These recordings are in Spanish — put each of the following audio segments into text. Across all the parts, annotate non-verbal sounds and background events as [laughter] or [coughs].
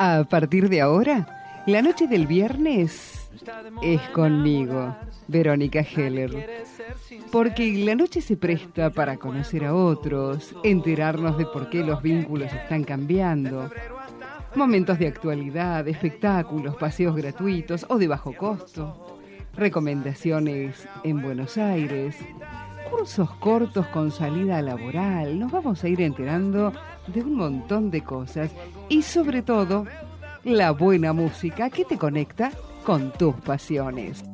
A partir de ahora, la noche del viernes es conmigo, Verónica Heller. Porque la noche se presta para conocer a otros, enterarnos de por qué los vínculos están cambiando. Momentos de actualidad, espectáculos, paseos gratuitos o de bajo costo. Recomendaciones en Buenos Aires. Cursos cortos con salida laboral. Nos vamos a ir enterando de un montón de cosas. Y sobre todo, la buena música que te conecta con tus pasiones.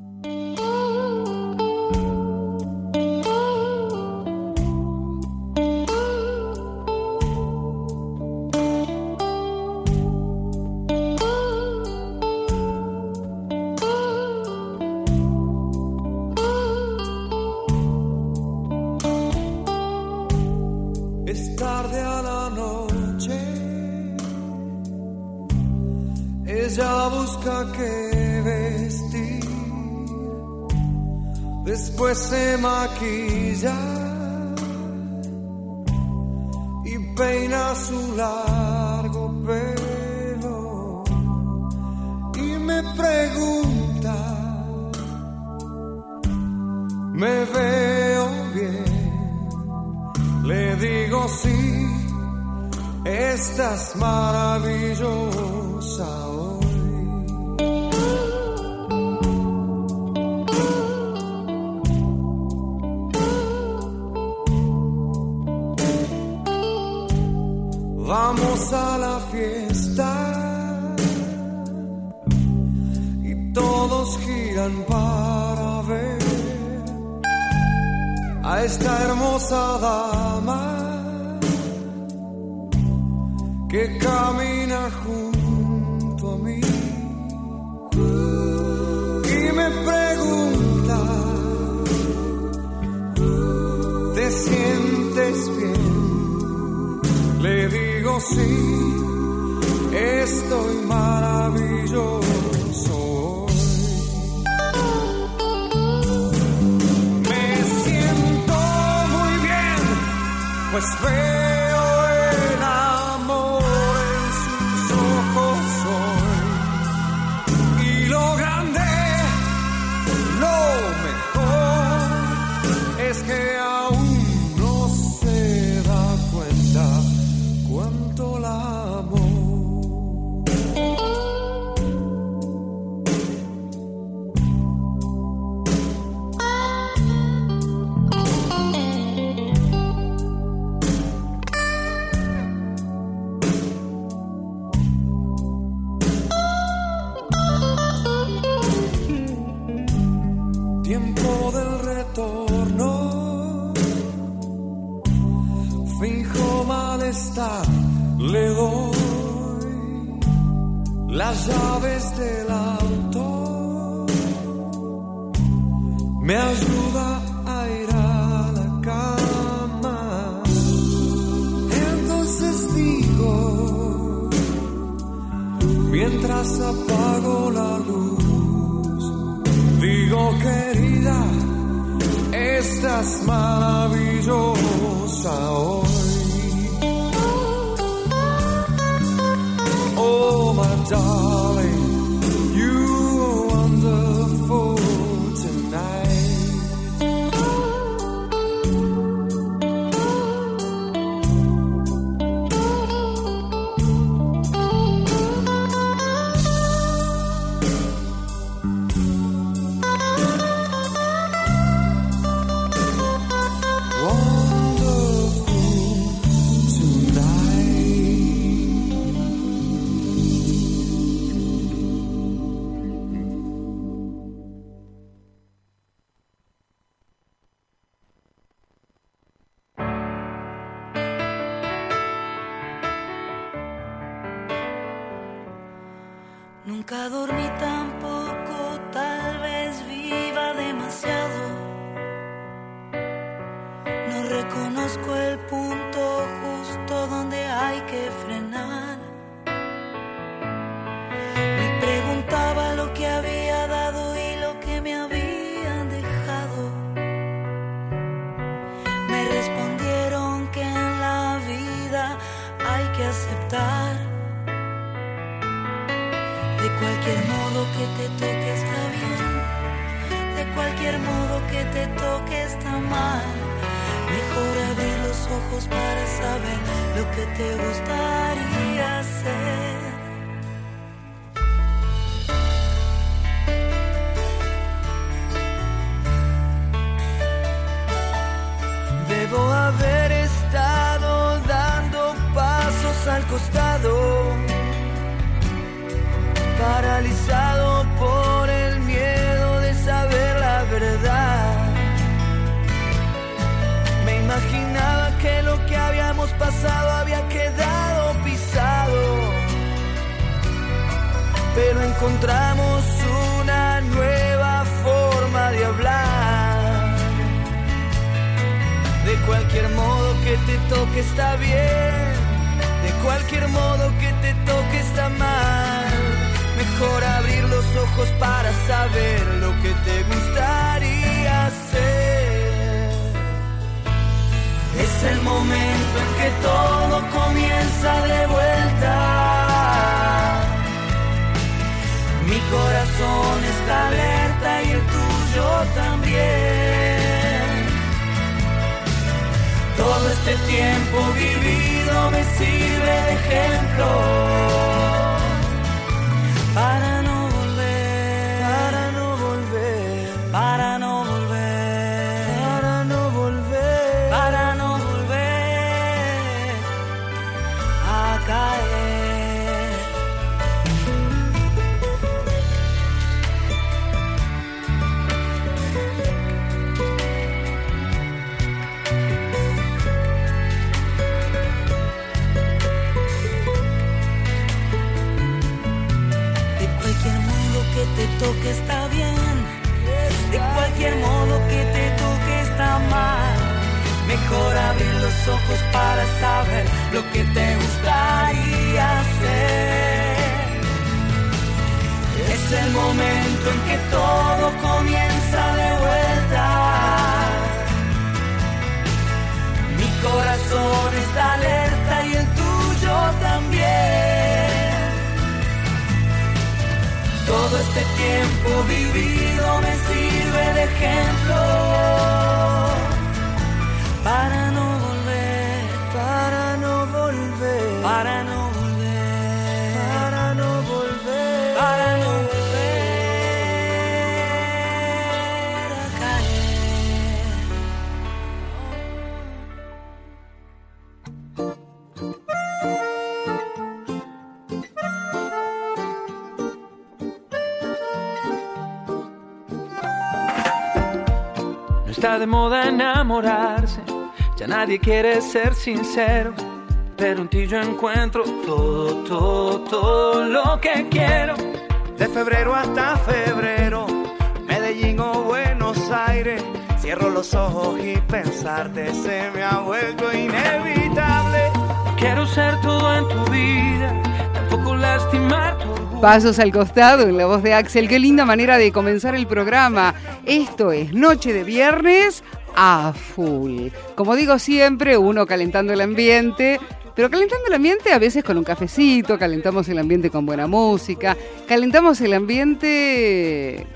Después se maquilla y peina su largo pelo. Y me pregunta, ¿me veo bien? Le digo sí, estás maravillosa a la fiesta. Y todos giran para ver a esta hermosa dama que sí, estoy maravilloso. Me siento muy bien, pues Le doy las llaves del auto. Me ayuda a ir a la cama. Entonces digo, mientras apago la luz, digo querida, estás maravillosa hoy. Darling, nadie quiere ser sincero. Pero en ti yo encuentro todo, todo, todo lo que quiero. De febrero hasta febrero, Medellín o Buenos Aires. Cierro los ojos y pensarte se me ha vuelto inevitable. Quiero ser todo en tu vida, tampoco lastimar tu. Pasos al costado en la voz de Axel. Qué linda manera de comenzar el programa. Esto es Noche de Viernes a full. Como digo siempre, uno calentando el ambiente. Pero calentando el ambiente a veces con un cafecito, calentamos el ambiente con buena música, calentamos el ambiente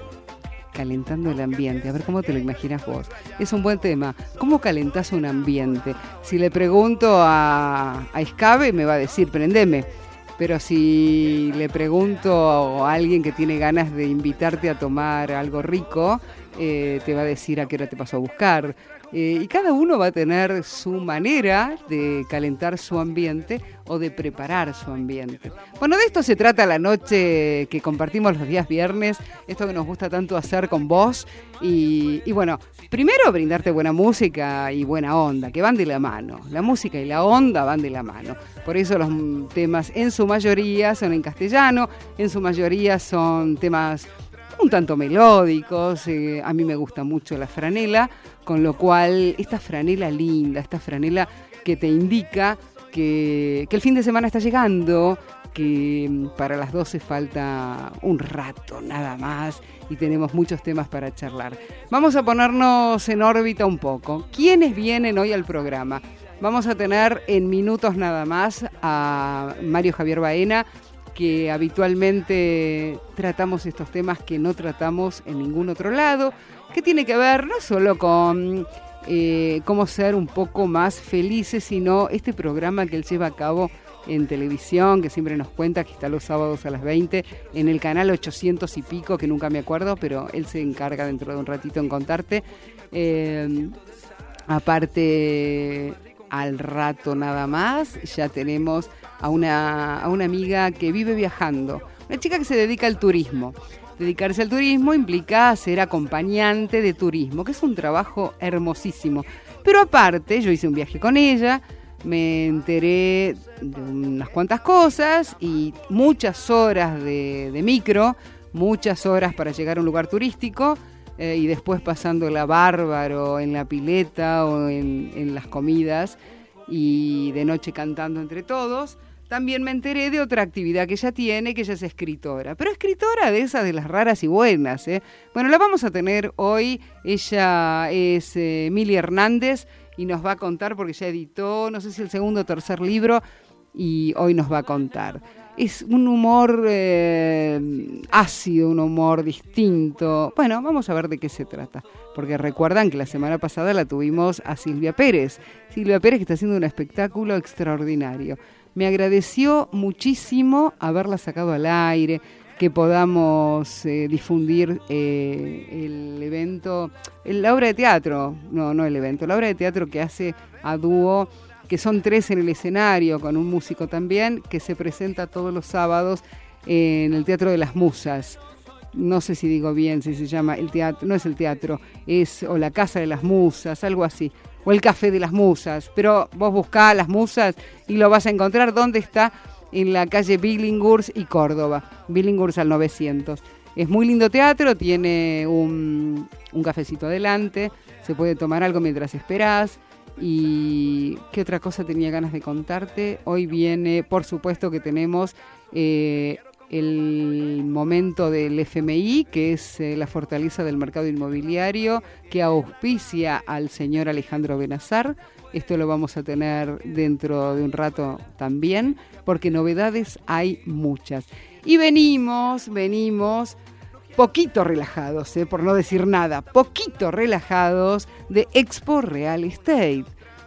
calentando el ambiente. A ver cómo te lo imaginas vos. Es un buen tema. ¿Cómo calentás un ambiente? Si le pregunto a, a Escabe, me va a decir, prendeme. Pero si le pregunto a alguien que tiene ganas de invitarte a tomar algo rico, eh, te va a decir a qué hora te pasó a buscar. Eh, y cada uno va a tener su manera de calentar su ambiente o de preparar su ambiente. Bueno, de esto se trata la noche que compartimos los días viernes, esto que nos gusta tanto hacer con vos. Y, y bueno, primero brindarte buena música y buena onda, que van de la mano. La música y la onda van de la mano. Por eso los temas en su mayoría son en castellano, en su mayoría son temas un tanto melódicos, eh, a mí me gusta mucho la franela, con lo cual esta franela linda, esta franela que te indica que, que el fin de semana está llegando, que mm, para las 12 falta un rato nada más y tenemos muchos temas para charlar. Vamos a ponernos en órbita un poco. ¿Quiénes vienen hoy al programa? Vamos a tener en minutos nada más a Mario Javier Baena, que habitualmente tratamos estos temas que no tratamos en ningún otro lado, que tiene que ver no solo con eh, cómo ser un poco más felices, sino este programa que él lleva a cabo en televisión, que siempre nos cuenta que está los sábados a las 20 en el canal 800 y pico, que nunca me acuerdo, pero él se encarga dentro de un ratito en contarte. Eh, aparte, al rato nada más, ya tenemos a una, a una amiga que vive viajando, una chica que se dedica al turismo. Dedicarse al turismo implica ser acompañante de turismo, que es un trabajo hermosísimo. Pero aparte, yo hice un viaje con ella, me enteré de unas cuantas cosas y muchas horas de, de micro, muchas horas para llegar a un lugar turístico eh, y después pasándola bárbaro en la pileta o en, en las comidas y de noche cantando entre todos. También me enteré de otra actividad que ella tiene, que ella es escritora, pero escritora de esas de las raras y buenas. ¿eh? Bueno, la vamos a tener hoy. Ella es eh, Hernández y nos va a contar, porque ya editó, no sé si el segundo o tercer libro, y hoy nos va a contar. Es un humor eh, ácido, un humor distinto. Bueno, vamos a ver de qué se trata, porque recuerdan que la semana pasada la tuvimos a Silvia Pérez. Silvia Pérez que está haciendo un espectáculo extraordinario me agradeció muchísimo haberla sacado al aire, que podamos eh, difundir eh, el evento, la obra de teatro, no, no el evento, la obra de teatro que hace a dúo, que son tres en el escenario, con un músico también, que se presenta todos los sábados en el Teatro de las Musas. No sé si digo bien, si se llama el teatro, no es el teatro, es o la Casa de las Musas, algo así o el Café de las Musas, pero vos buscás las Musas y lo vas a encontrar donde está en la calle Billinghurst y Córdoba, Billinghurst al 900. Es muy lindo teatro, tiene un, un cafecito adelante, se puede tomar algo mientras esperás. ¿Y qué otra cosa tenía ganas de contarte? Hoy viene, por supuesto que tenemos eh, el momento del FMI, que es eh, la fortaleza del mercado inmobiliario, que auspicia al señor Alejandro Benazar. Esto lo vamos a tener dentro de un rato también, porque novedades hay muchas. Y venimos, venimos poquito relajados, eh, por no decir nada, poquito relajados de Expo Real Estate.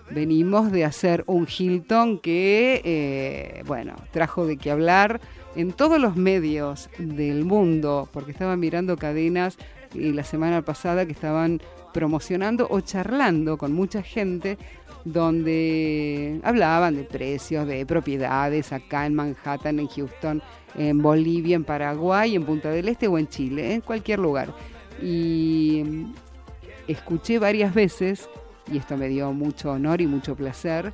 Venimos de hacer un Hilton que, eh, bueno, trajo de qué hablar en todos los medios del mundo, porque estaban mirando cadenas y la semana pasada que estaban promocionando o charlando con mucha gente donde hablaban de precios, de propiedades acá en Manhattan, en Houston, en Bolivia, en Paraguay, en Punta del Este o en Chile, en cualquier lugar. Y escuché varias veces, y esto me dio mucho honor y mucho placer,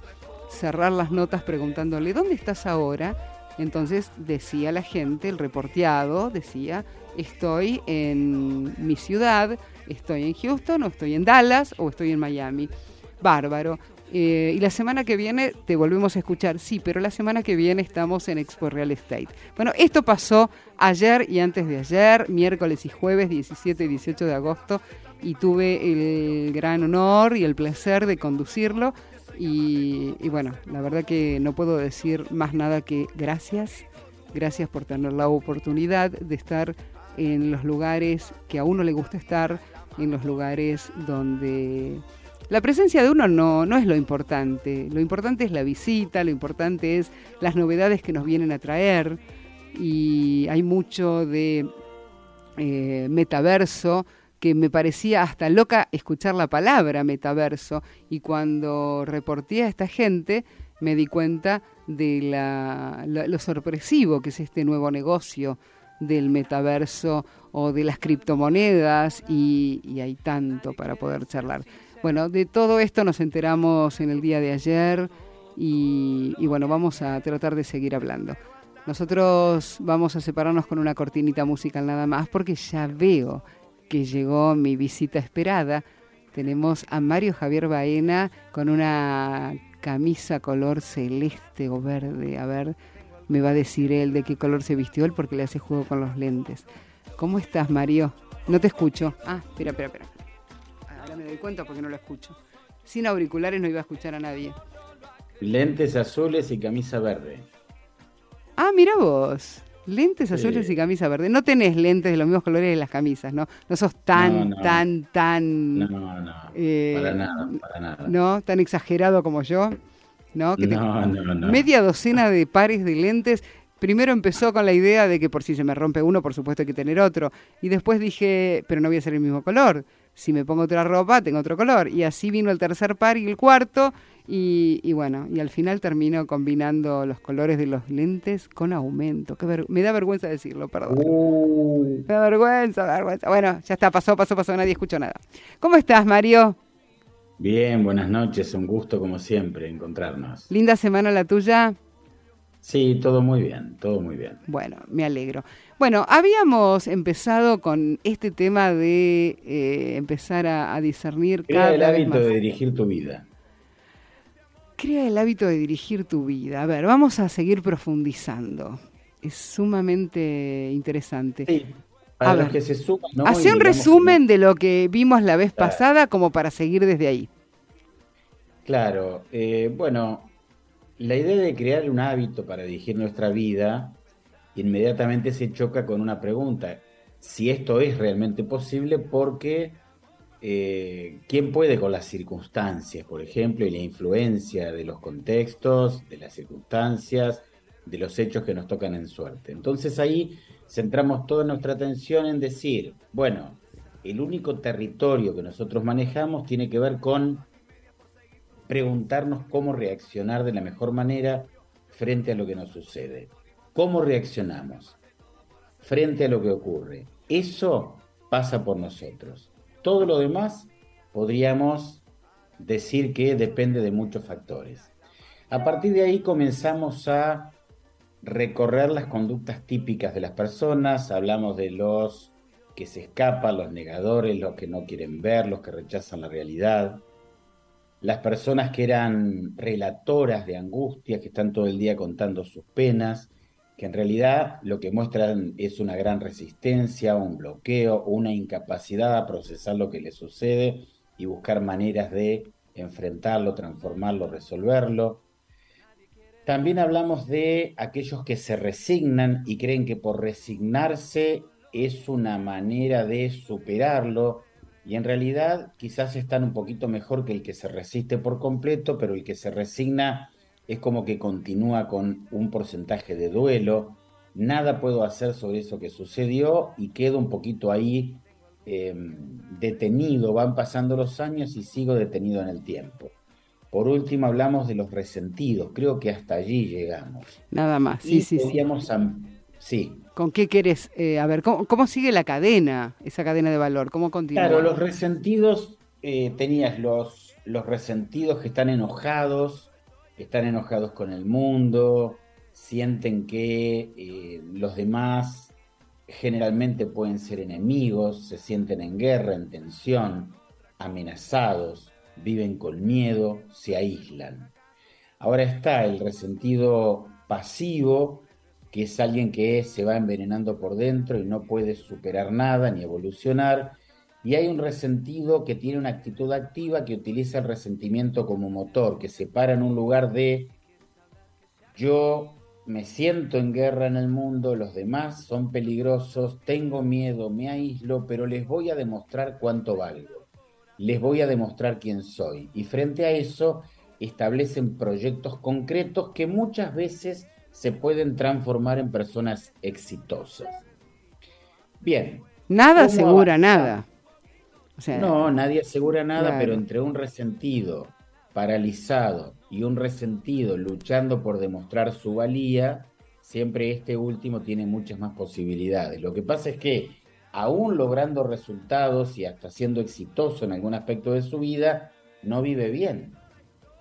cerrar las notas preguntándole, ¿dónde estás ahora? Entonces decía la gente, el reporteado decía, estoy en mi ciudad, estoy en Houston, o estoy en Dallas, o estoy en Miami. Bárbaro. Eh, y la semana que viene te volvemos a escuchar, sí, pero la semana que viene estamos en Expo Real Estate. Bueno, esto pasó ayer y antes de ayer, miércoles y jueves 17 y 18 de agosto, y tuve el gran honor y el placer de conducirlo. Y, bueno, la verdad que no puedo decir más nada que gracias, gracias por tener la oportunidad de estar en los lugares que a uno le gusta estar, en los lugares donde la presencia de uno no, no es lo importante, lo importante es la visita, lo importante es las novedades que nos vienen a traer. Y hay mucho de eh, metaverso que me parecía hasta loca escuchar la palabra metaverso. Y cuando reporté a esta gente me di cuenta de la, lo sorpresivo que es este nuevo negocio del metaverso o de las criptomonedas. Y hay tanto para poder charlar. Bueno, de todo esto nos enteramos en el día de ayer y, y bueno, vamos a tratar de seguir hablando. Nosotros vamos a separarnos con una cortinita musical nada más porque ya veo que llegó mi visita esperada. Tenemos a Mario Javier Baena con una camisa color celeste o verde. A ver, me va a decir él de qué color se vistió él porque le hace juego con los lentes. ¿Cómo estás, Mario? No te escucho. Ah, espera, espera, espera. Me doy cuenta porque no lo escucho. Sin auriculares no iba a escuchar a nadie. Lentes azules y camisa verde. Ah, mira vos. Lentes Sí. azules y camisa verde. No tenés lentes de los mismos colores de las camisas, ¿no? No sos tan, No, no. tan, tan... No, no, Eh, para nada, para nada. ¿no? Tan exagerado como yo, ¿no? Que te- No, no, no. Media docena de pares de lentes. Primero empezó con la idea de que por si se me rompe uno, por supuesto hay que tener otro. Y después dije, pero no voy a ser el mismo color. Si me pongo otra ropa, tengo otro color. Y así vino el tercer par y el cuarto. Y, y bueno, y al final termino combinando los colores de los lentes con aumento. Ver- me da vergüenza decirlo, perdón. Uh, Me da vergüenza, vergüenza. Bueno, ya está, pasó, pasó, pasó, nadie escuchó nada. ¿Cómo estás, Mario? bien, buenas noches, un gusto como siempre encontrarnos. Linda semana la tuya. Sí, todo muy bien, todo muy bien. Bueno, me alegro. Bueno, habíamos empezado con este tema de eh, empezar a, a discernir Crea cada el vez hábito más. de dirigir tu vida. Crea el hábito de dirigir tu vida. A ver, vamos a seguir profundizando. Es sumamente interesante. Sí, para A los ver. que se suman, ¿no? Hace un que resumen de lo que vimos la vez Claro. pasada como para seguir desde ahí. Claro, eh, bueno, la idea de crear un hábito para dirigir nuestra vida inmediatamente se choca con una pregunta, si esto es realmente posible, porque eh, ¿quién puede con las circunstancias, por ejemplo, y la influencia de los contextos, de las circunstancias, de los hechos que nos tocan en suerte? Entonces ahí centramos toda nuestra atención en decir, bueno, el único territorio que nosotros manejamos tiene que ver con preguntarnos cómo reaccionar de la mejor manera frente a lo que nos sucede. ¿Cómo reaccionamos frente a lo que ocurre? Eso pasa por nosotros. Todo lo demás podríamos decir que depende de muchos factores. A partir de ahí comenzamos a recorrer las conductas típicas de las personas, hablamos de los que se escapan, los negadores, los que no quieren ver, los que rechazan la realidad, las personas que eran relatoras de angustia, que están todo el día contando sus penas, que en realidad lo que muestran es una gran resistencia, un bloqueo, una incapacidad a procesar lo que les sucede y buscar maneras de enfrentarlo, transformarlo, resolverlo. También hablamos de aquellos que se resignan y creen que por resignarse es una manera de superarlo y en realidad quizás están un poquito mejor que el que se resiste por completo, pero el que se resigna es como que continúa con un porcentaje de duelo, nada puedo hacer sobre eso que sucedió y quedo un poquito ahí eh, detenido, van pasando los años y sigo detenido en el tiempo. Por último hablamos de los resentidos, creo que hasta allí llegamos. Nada más. Sí, y sí, sí. sí, ¿Con qué querés? eh, a ver, ¿cómo, cómo sigue la cadena, esa cadena de valor? ¿Cómo continúa? Claro, los resentidos, eh, tenías los, los resentidos que están enojados, están enojados con el mundo, sienten que eh, los demás generalmente pueden ser enemigos, se sienten en guerra, en tensión, amenazados, viven con miedo, se aíslan. Ahora está el resentido pasivo, que es alguien que se va envenenando por dentro y no puede superar nada ni evolucionar. Y hay un resentido que tiene una actitud activa que utiliza el resentimiento como motor, que se para en un lugar de yo me siento en guerra en el mundo, los demás son peligrosos, tengo miedo, me aíslo, pero les voy a demostrar cuánto valgo, les voy a demostrar quién soy. Y frente a eso establecen proyectos concretos que muchas veces se pueden transformar en personas exitosas. Bien, Nada ¿Cómo asegura avanzar? nada. O sea, No, nadie asegura nada, Claro. pero entre un resentido paralizado y un resentido luchando por demostrar su valía, siempre este último tiene muchas más posibilidades. Lo que pasa es que, aún logrando resultados y hasta siendo exitoso en algún aspecto de su vida, no vive bien,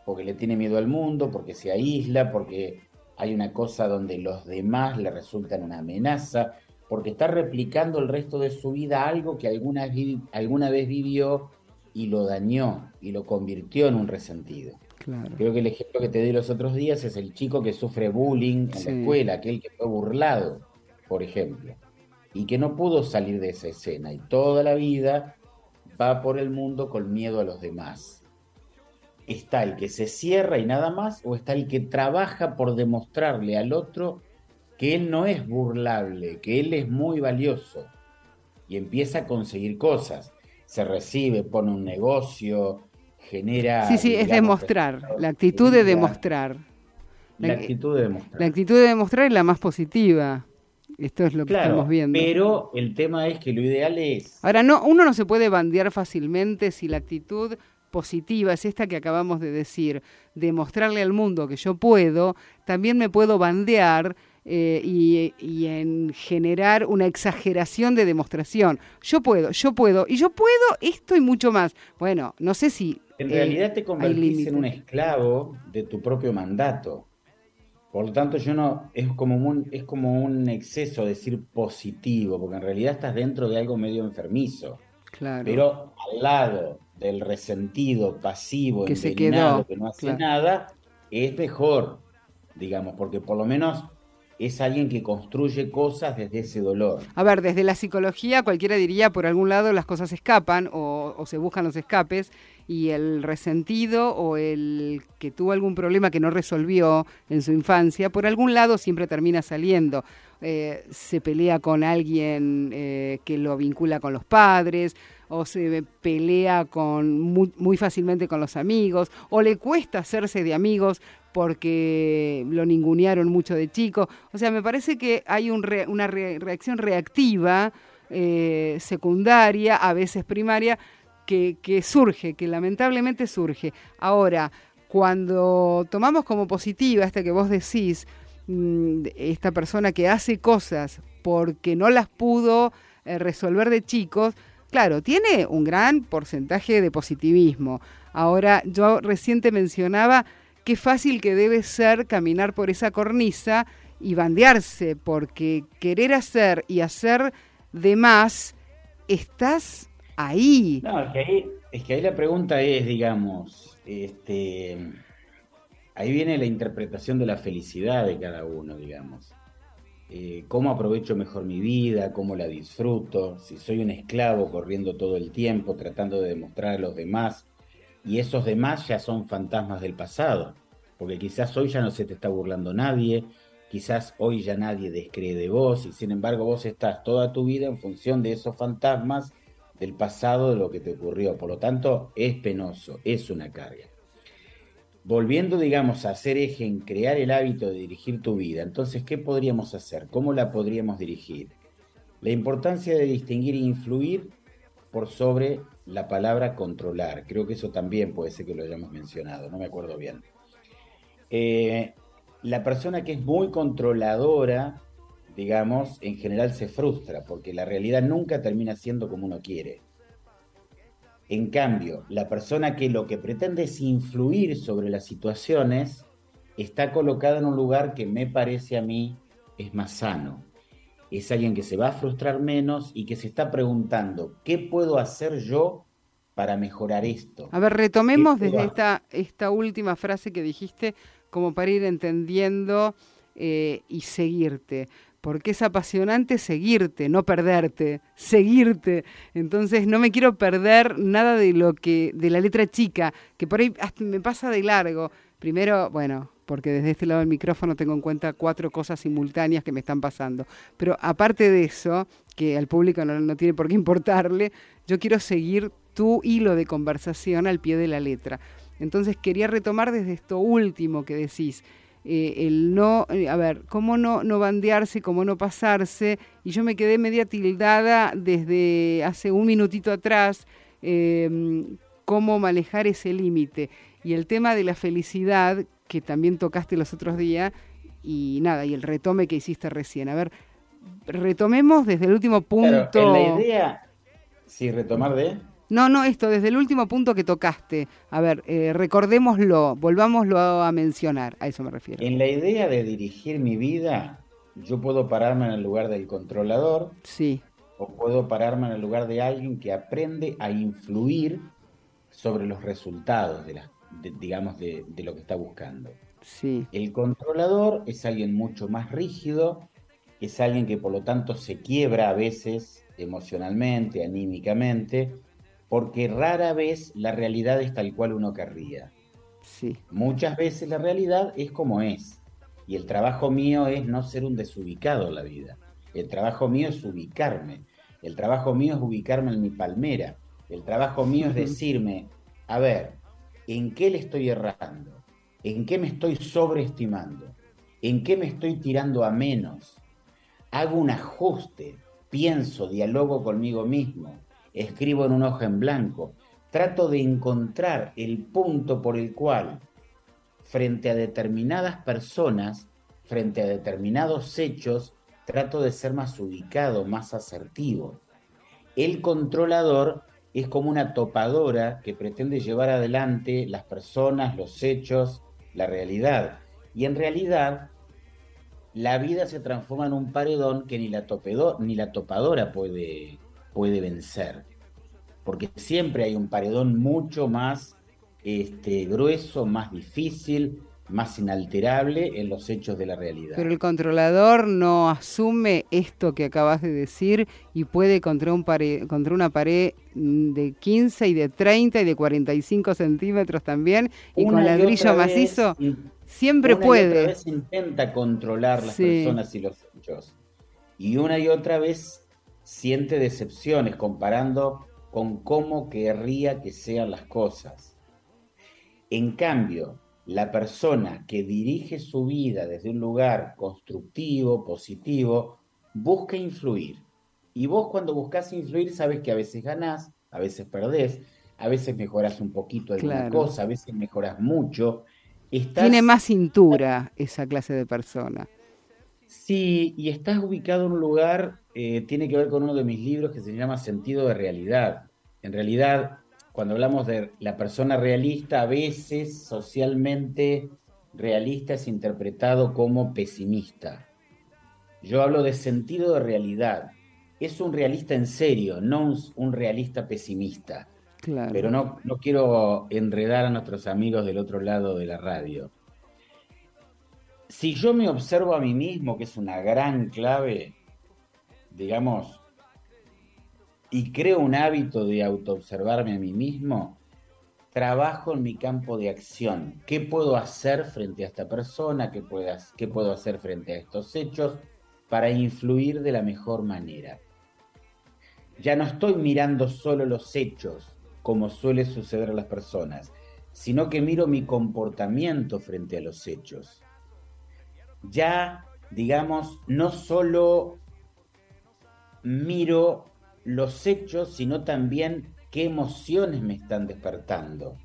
porque le tiene miedo al mundo, porque se aísla, porque hay una cosa donde los demás le resultan una amenaza, porque está replicando el resto de su vida algo que alguna, alguna vez vivió y lo dañó y lo convirtió en un resentido. claro. Creo que el ejemplo que te di los otros días es el chico que sufre bullying en Sí. la escuela, aquel que fue burlado, por ejemplo, y que no pudo salir de esa escena y toda la vida va por el mundo con miedo a los demás. Está el que se cierra y nada más, o está el que trabaja por demostrarle al otro que él no es burlable, que él es muy valioso y empieza a conseguir cosas. Se recibe, pone un negocio, genera. Sí, sí, es demostrar, la actitud de demostrar. La actitud de demostrar. La actitud de demostrar es la más positiva. Esto es lo que Claro, estamos viendo. pero el tema es que lo ideal es Ahora, no, uno no se puede bandear fácilmente si la actitud positiva es esta que acabamos de decir, demostrarle al mundo que yo puedo, también me puedo bandear eh, y, y en generar una exageración de demostración. Yo puedo, yo puedo, y yo puedo esto y mucho más. Bueno, no sé si... En eh, realidad te hay convertís en un esclavo de tu propio mandato. Por lo tanto, yo no, es como un, es como un exceso decir positivo, porque en realidad estás dentro de algo medio enfermizo. Claro. Pero al lado del resentido, pasivo, Que se quedó, que no hace claro. nada, es mejor, digamos, porque por lo menos es alguien que construye cosas desde ese dolor. A ver, desde la psicología cualquiera diría por algún lado las cosas escapan o, se buscan los escapes y el resentido o el que tuvo algún problema que no resolvió en su infancia, por algún lado siempre termina saliendo. Eh, se pelea con alguien eh, que lo vincula con los padres o se pelea con muy, muy fácilmente con los amigos o le cuesta hacerse de amigos porque lo ningunearon mucho de chico. O sea, me parece que hay una re- reacción reactiva, eh, secundaria, a veces primaria, que, surge, que lamentablemente surge. Ahora, cuando tomamos como positiva esta que vos decís, mm, esta persona que hace cosas porque no las pudo eh, resolver de chicos, claro, tiene un gran porcentaje de positivismo. Ahora, yo reciente mencionaba qué fácil que debe ser caminar por esa cornisa y bandearse, porque querer hacer y hacer de más, estás ahí. No, es que ahí, es que ahí la pregunta es, digamos, este, ahí viene la interpretación de la felicidad de cada uno, digamos. Eh, ¿Cómo aprovecho mejor mi vida? ¿Cómo la disfruto? Si soy un esclavo corriendo todo el tiempo, tratando de demostrar a los demás, y esos demás ya son fantasmas del pasado, porque quizás hoy ya no se te está burlando nadie, quizás hoy ya nadie descree de vos, y sin embargo vos estás toda tu vida en función de esos fantasmas del pasado de lo que te ocurrió. Por lo tanto, es penoso, es una carga. Volviendo, digamos, a hacer eje en crear el hábito de dirigir tu vida, entonces, ¿qué podríamos hacer? ¿Cómo la podríamos dirigir? La importancia de distinguir e influir por sobre la palabra controlar. Creo que eso también puede ser que lo hayamos mencionado, no me acuerdo bien. Eh, la persona que es muy controladora, digamos, en general se frustra porque la realidad nunca termina siendo como uno quiere. En cambio, la persona que lo que pretende es influir sobre las situaciones está colocada en un lugar que me parece a mí es más sano. Es alguien que se va a frustrar menos y que se está preguntando, ¿qué puedo hacer yo para mejorar esto? A ver, retomemos desde esta, esta última frase que dijiste como para ir entendiendo eh, y seguirte. Porque es apasionante seguirte, no perderte, seguirte. Entonces no me quiero perder nada de lo que, de la letra chica, que por ahí hasta me pasa de largo. Primero, bueno, porque desde este lado del micrófono tengo en cuenta cuatro cosas simultáneas que me están pasando. Pero aparte de eso, que al público no, no tiene por qué importarle, yo quiero seguir tu hilo de conversación al pie de la letra. Entonces quería retomar desde esto último que decís, eh, el no, eh, a ver, cómo no, no bandearse, cómo no pasarse, y yo me quedé media tildada desde hace un minutito atrás, eh, cómo manejar ese límite. Y el tema de la felicidad, que también tocaste los otros días, y nada, y el retome que hiciste recién. A ver, retomemos desde el último punto. Claro, en la idea, sí, retomar de... No, no, esto, desde el último punto que tocaste. A ver, eh, recordémoslo, volvámoslo a mencionar, a eso me refiero. En la idea de dirigir mi vida, yo puedo pararme en el lugar del controlador. Sí. O puedo pararme en el lugar de alguien que aprende a influir sobre los resultados de, la, de- digamos, de, de lo que está buscando. Sí, El controlador es alguien mucho más rígido, es alguien que por lo tanto se quiebra a veces emocionalmente, anímicamente, porque rara vez la realidad es tal cual uno querría. sí, Muchas veces la realidad es como es. Y el trabajo mío es no ser un desubicado en la vida. El trabajo mío es ubicarme. El trabajo mío es ubicarme en mi palmera. El trabajo mío es decirme, a ver, ¿en qué le estoy errando? ¿En qué me estoy sobreestimando? ¿En qué me estoy tirando a menos? Hago un ajuste, pienso, dialogo conmigo mismo, escribo en un hoja en blanco, trato de encontrar el punto por el cual frente a determinadas personas, frente a determinados hechos, trato de ser más ubicado, más asertivo. El controlador es como una topadora que pretende llevar adelante las personas, los hechos, la realidad. Y en realidad, la vida se transforma en un paredón que ni la, topedo- ni la topadora puede, puede vencer. Porque siempre hay un paredón mucho más este, grueso, más difícil, más inalterable en los hechos de la realidad. pero el controlador no asume esto que acabas de decir y puede contra, un pare- contra una pared mm, de 15 y de 30 y de 45 centímetros también y Una con y ladrillo vez macizo, in- siempre una y otra puede. vez intenta controlar las Sí. personas y los hechos. Y una y otra vez siente decepciones comparando con cómo querría que sean las cosas. En cambio, la persona que dirige su vida desde un lugar constructivo, positivo, busca influir. Y vos cuando buscas influir sabes que a veces ganás, a veces perdés, a veces mejoras un poquito alguna Claro. cosa, a veces mejoras mucho. Estás, Tiene más cintura esa clase de persona. Sí, y estás ubicado en un lugar, eh, tiene que ver con uno de mis libros que se llama Sentido de Realidad. En realidad, cuando hablamos de la persona realista, a veces socialmente realista es interpretado como pesimista. Yo hablo de sentido de realidad. Es un realista en serio, no un, realista pesimista. Claro. Pero no, no quiero enredar a nuestros amigos del otro lado de la radio. Si yo me observo a mí mismo, que es una gran clave, digamos, y creo un hábito de autoobservarme a mí mismo, trabajo en mi campo de acción. ¿Qué puedo hacer frente a esta persona? ¿Qué, qué puedo hacer frente a estos hechos para influir de la mejor manera? Ya no estoy mirando solo los hechos, como suele suceder a las personas, sino que miro mi comportamiento frente a los hechos. Ya, digamos, no solo miro los hechos, sino también qué emociones me están despertando.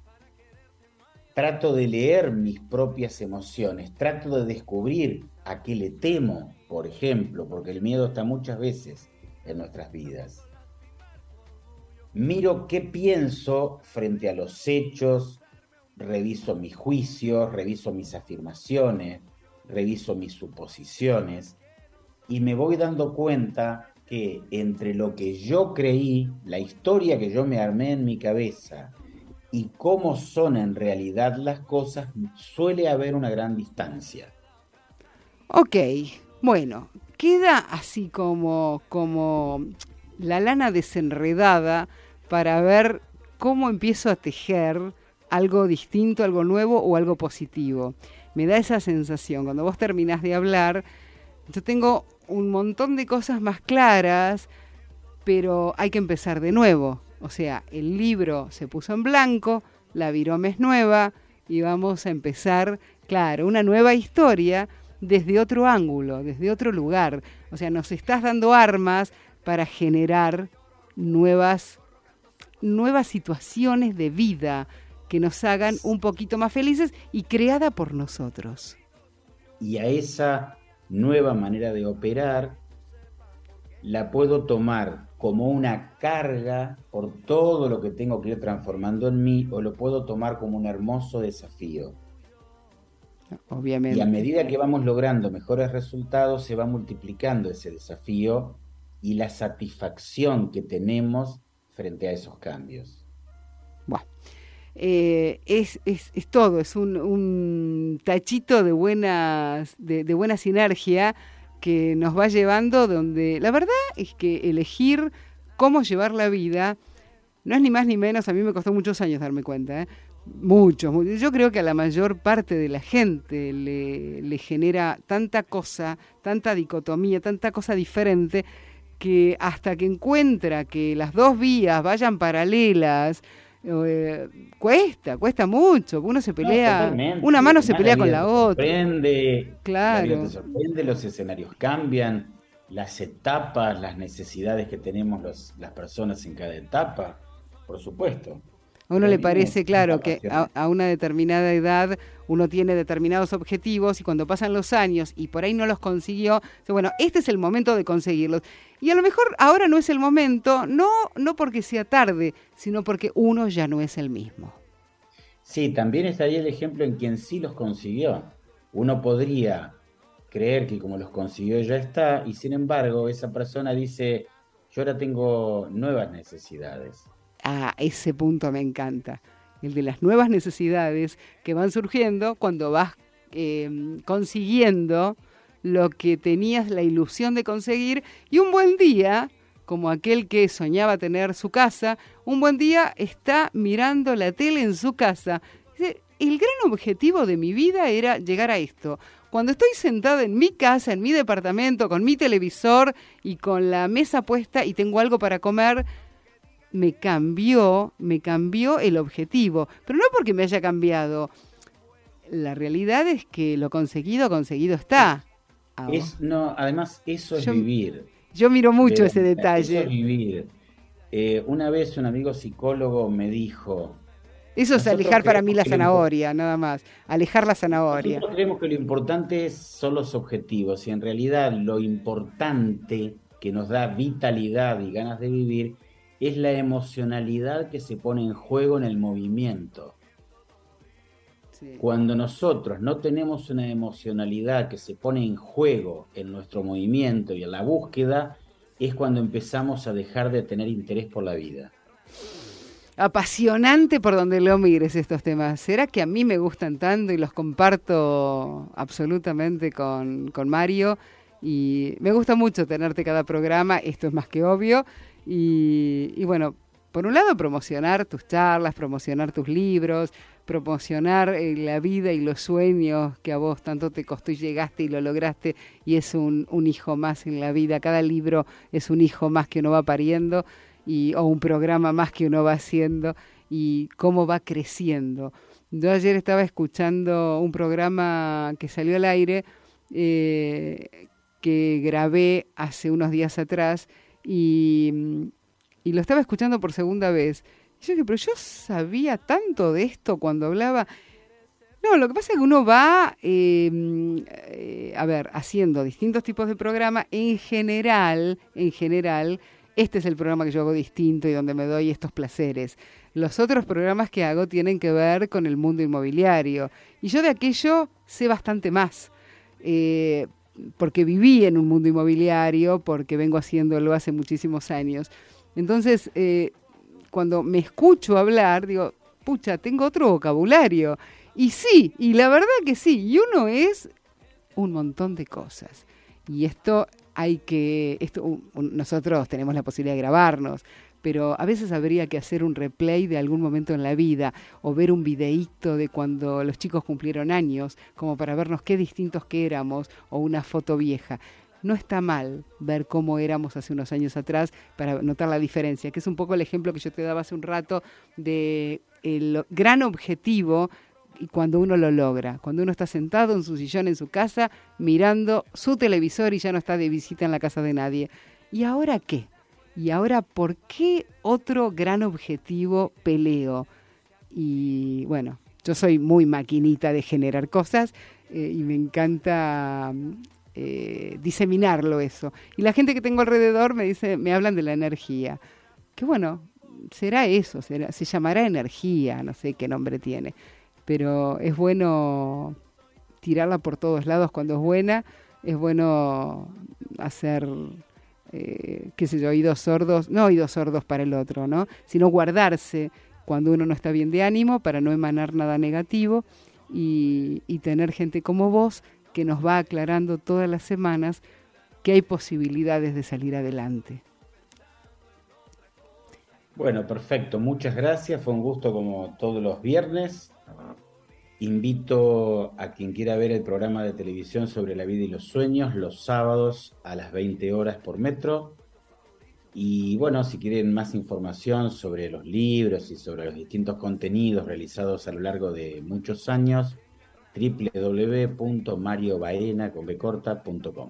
Trato de leer mis propias emociones, trato de descubrir a qué le temo, por ejemplo, porque el miedo está muchas veces en nuestras vidas. Miro qué pienso frente a los hechos, reviso mis juicios, reviso mis afirmaciones, reviso mis suposiciones y me voy dando cuenta entre lo que yo creí, la historia que yo me armé en mi cabeza y cómo son en realidad las cosas, suele haber una gran distancia. Ok, bueno, queda así como, como la lana desenredada para ver cómo empiezo a tejer algo distinto, algo nuevo o algo positivo. Me da esa sensación. Cuando vos terminás de hablar, yo tengo un montón de cosas más claras, pero hay que empezar de nuevo. O sea, el libro se puso en blanco, la virome es nueva y vamos a empezar, claro, una nueva historia desde otro ángulo, desde otro lugar. O sea, nos estás dando armas para generar nuevas nuevas situaciones de vida que nos hagan un poquito más felices y creada por nosotros. Y a esa nueva manera de operar la puedo tomar como una carga por todo lo que tengo que ir transformando en mí o lo puedo tomar como un hermoso desafío. Obviamente. Y a medida que vamos logrando mejores resultados, se va multiplicando ese desafío y la satisfacción que tenemos frente a esos cambios. Bueno, eh, es, es, es, todo, es un, un tachito de, de buena sinergia que nos va llevando donde la verdad es que elegir cómo llevar la vida no es ni más ni menos, a mí me costó muchos años darme cuenta, ¿eh? muchos, muchos, yo creo que a la mayor parte de la gente le, le genera tanta cosa, tanta dicotomía, tanta cosa diferente, que hasta que encuentra que las dos vías vayan paralelas, eh, cuesta, cuesta mucho, uno se pelea, No, una mano se pelea con la otra. sorprende, Claro. la te sorprende, los escenarios cambian, las etapas, las necesidades que tenemos los- las personas en cada etapa, por supuesto. A uno le parece, claro, que a, a una determinada edad uno tiene determinados objetivos y cuando pasan los años y por ahí no los consiguió, dice, bueno, este es el momento de conseguirlos. Y a lo mejor ahora no es el momento, no, no porque sea tarde, sino porque uno ya no es el mismo. Sí, también estaría el ejemplo en quien sí los consiguió. Uno podría creer que como los consiguió ya está, y sin embargo esa persona dice, yo ahora tengo nuevas necesidades. Ah, ese punto me encanta. El de las nuevas necesidades que van surgiendo cuando vas eh, consiguiendo lo que tenías la ilusión de conseguir y un buen día, como aquel que soñaba tener su casa, un buen día está mirando la tele en su casa. El gran objetivo de mi vida era llegar a esto. Cuando estoy sentada en mi casa, en mi departamento, con mi televisor y con la mesa puesta y tengo algo para comer, me cambió, me cambió el objetivo. Pero no porque me haya cambiado. La realidad es que lo conseguido, conseguido está. Ah, Es, no, además eso es Yo- vivir. Yo miro mucho ese Eso es detalle. vivir. Eh, una vez un amigo psicólogo me dijo, Eso es alejar para mí la zanahoria, nada más. Alejar la zanahoria. nosotros creemos que lo importante son los objetivos y en realidad lo importante que nos da vitalidad y ganas de vivir es la emocionalidad que se pone en juego en el movimiento. Sí. Cuando nosotros no tenemos una emocionalidad que se pone en juego en nuestro movimiento y en la búsqueda, es cuando empezamos a dejar de tener interés por la vida. Apasionante por donde lo mires estos temas. ¿Será que a mí me gustan tanto y los comparto absolutamente con, con Mario? Y me gusta mucho tenerte cada programa, esto es más que obvio. Y, bueno, por un lado promocionar tus charlas, promocionar tus libros, promocionar eh, la vida y los sueños que a vos tanto te costó y llegaste y lo lograste y es un, un hijo más en la vida. Cada libro es un hijo más que uno va pariendo y, o un programa más que uno va haciendo y cómo va creciendo. Yo ayer estaba escuchando un programa que salió al aire eh, que grabé hace unos días atrás y, y lo estaba escuchando por segunda vez. Y yo dije, pero yo sabía tanto de esto cuando hablaba. No, lo que pasa es que uno va, eh, eh, a ver, haciendo distintos tipos de programa. En general, en general, este es el programa que yo hago distinto y donde me doy estos placeres. Los otros programas que hago tienen que ver con el mundo inmobiliario. Y yo de aquello sé bastante más. Eh, porque viví en un mundo inmobiliario, porque vengo haciéndolo hace muchísimos años. Entonces, eh, cuando me escucho hablar, digo, pucha, tengo otro vocabulario. Y sí, y la verdad que sí, y uno es un montón de cosas. Y esto hay que, esto, nosotros tenemos la posibilidad de grabarnos, pero a veces habría que hacer un replay de algún momento en la vida o ver un videíto de cuando los chicos cumplieron años, como para vernos qué distintos que éramos, o una foto vieja. No está mal ver cómo éramos hace unos años atrás para notar la diferencia, que es un poco el ejemplo que yo te daba hace un rato de el gran objetivo y cuando uno lo logra, cuando uno está sentado en su sillón en su casa mirando su televisor y ya no está de visita en la casa de nadie. ¿Y ahora qué? Y ahora, ¿por qué otro gran objetivo peleo? Y bueno, yo soy muy maquinita de generar cosas eh, y me encanta eh, diseminarlo eso. Y la gente que tengo alrededor me dice, me hablan de la energía. Que bueno, será eso, será, se llamará energía, no sé qué nombre tiene. Pero es bueno tirarla por todos lados cuando es buena, es bueno hacer, eh, qué sé yo, oídos sordos, no oídos sordos para el otro, ¿no? Sino guardarse cuando uno no está bien de ánimo para no emanar nada negativo y, y tener gente como vos que nos va aclarando todas las semanas que hay posibilidades de salir adelante. Bueno, perfecto. Muchas gracias. Fue un gusto como todos los viernes. Invito a quien quiera ver el programa de televisión sobre la vida y los sueños los sábados a las 20 horas por metro. Y bueno, si quieren más información sobre los libros y sobre los distintos contenidos realizados a lo largo de muchos años, www.mariobaena.com.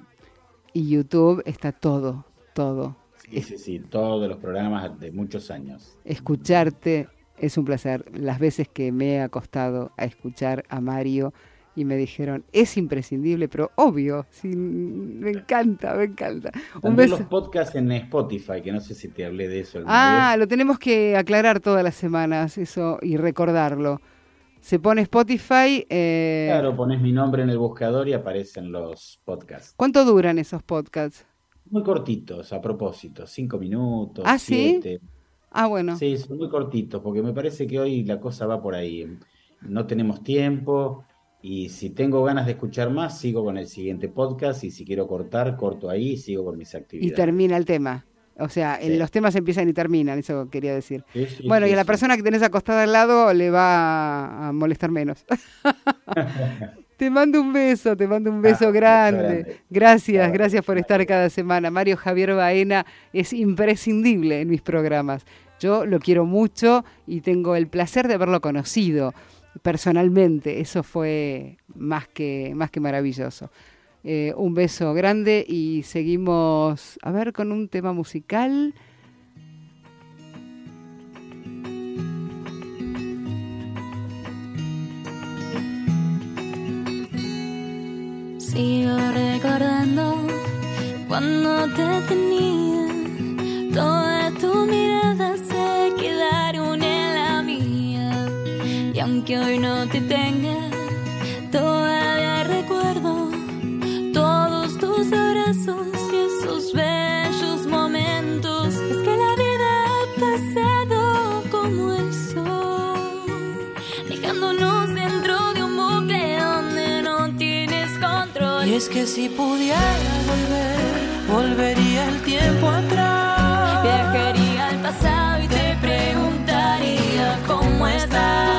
Y YouTube está todo, todo. Sí, sí, sí, todos los programas de muchos años. Escucharte es un placer. Las veces que me he acostado a escuchar a Mario y me dijeron, es imprescindible, pero obvio, me encanta, me encanta. Un beso. los podcasts en Spotify, que no sé si te hablé de eso. Ah, lo tenemos que aclarar todas las semanas, eso, y recordarlo. Se pone Spotify. Eh... Claro, pones mi nombre en el buscador y aparecen los podcasts. ¿Cuánto duran esos podcasts? Muy cortitos, a propósito, cinco minutos. Ah, siete. sí. Ah, bueno. Sí, son muy cortitos, porque me parece que hoy la cosa va por ahí. No tenemos tiempo y si tengo ganas de escuchar más, sigo con el siguiente podcast y si quiero cortar, corto ahí y sigo con mis actividades. Y termina el tema. O sea, en los temas empiezan y terminan, eso quería decir. bueno, y a la persona que tenés acostada al lado le va a molestar menos. [laughs] te mando un beso, te mando un ah, beso grande. Gracias, gracias por estar cada semana. Mario Javier Baena es imprescindible en mis programas. Yo lo quiero mucho y tengo el placer de haberlo conocido personalmente. Eso fue más que, más que maravilloso. Eh, un beso grande y seguimos, a ver, con un tema musical. Sigo recordando cuando te tenía, toda tu mirada se quedaron en la mía. Y aunque hoy no te tenga, todavía recuerdo tus abrazos es que si pudiera volver, volvería el tiempo atrás. Viajaría al pasado y te preguntaría cómo estás.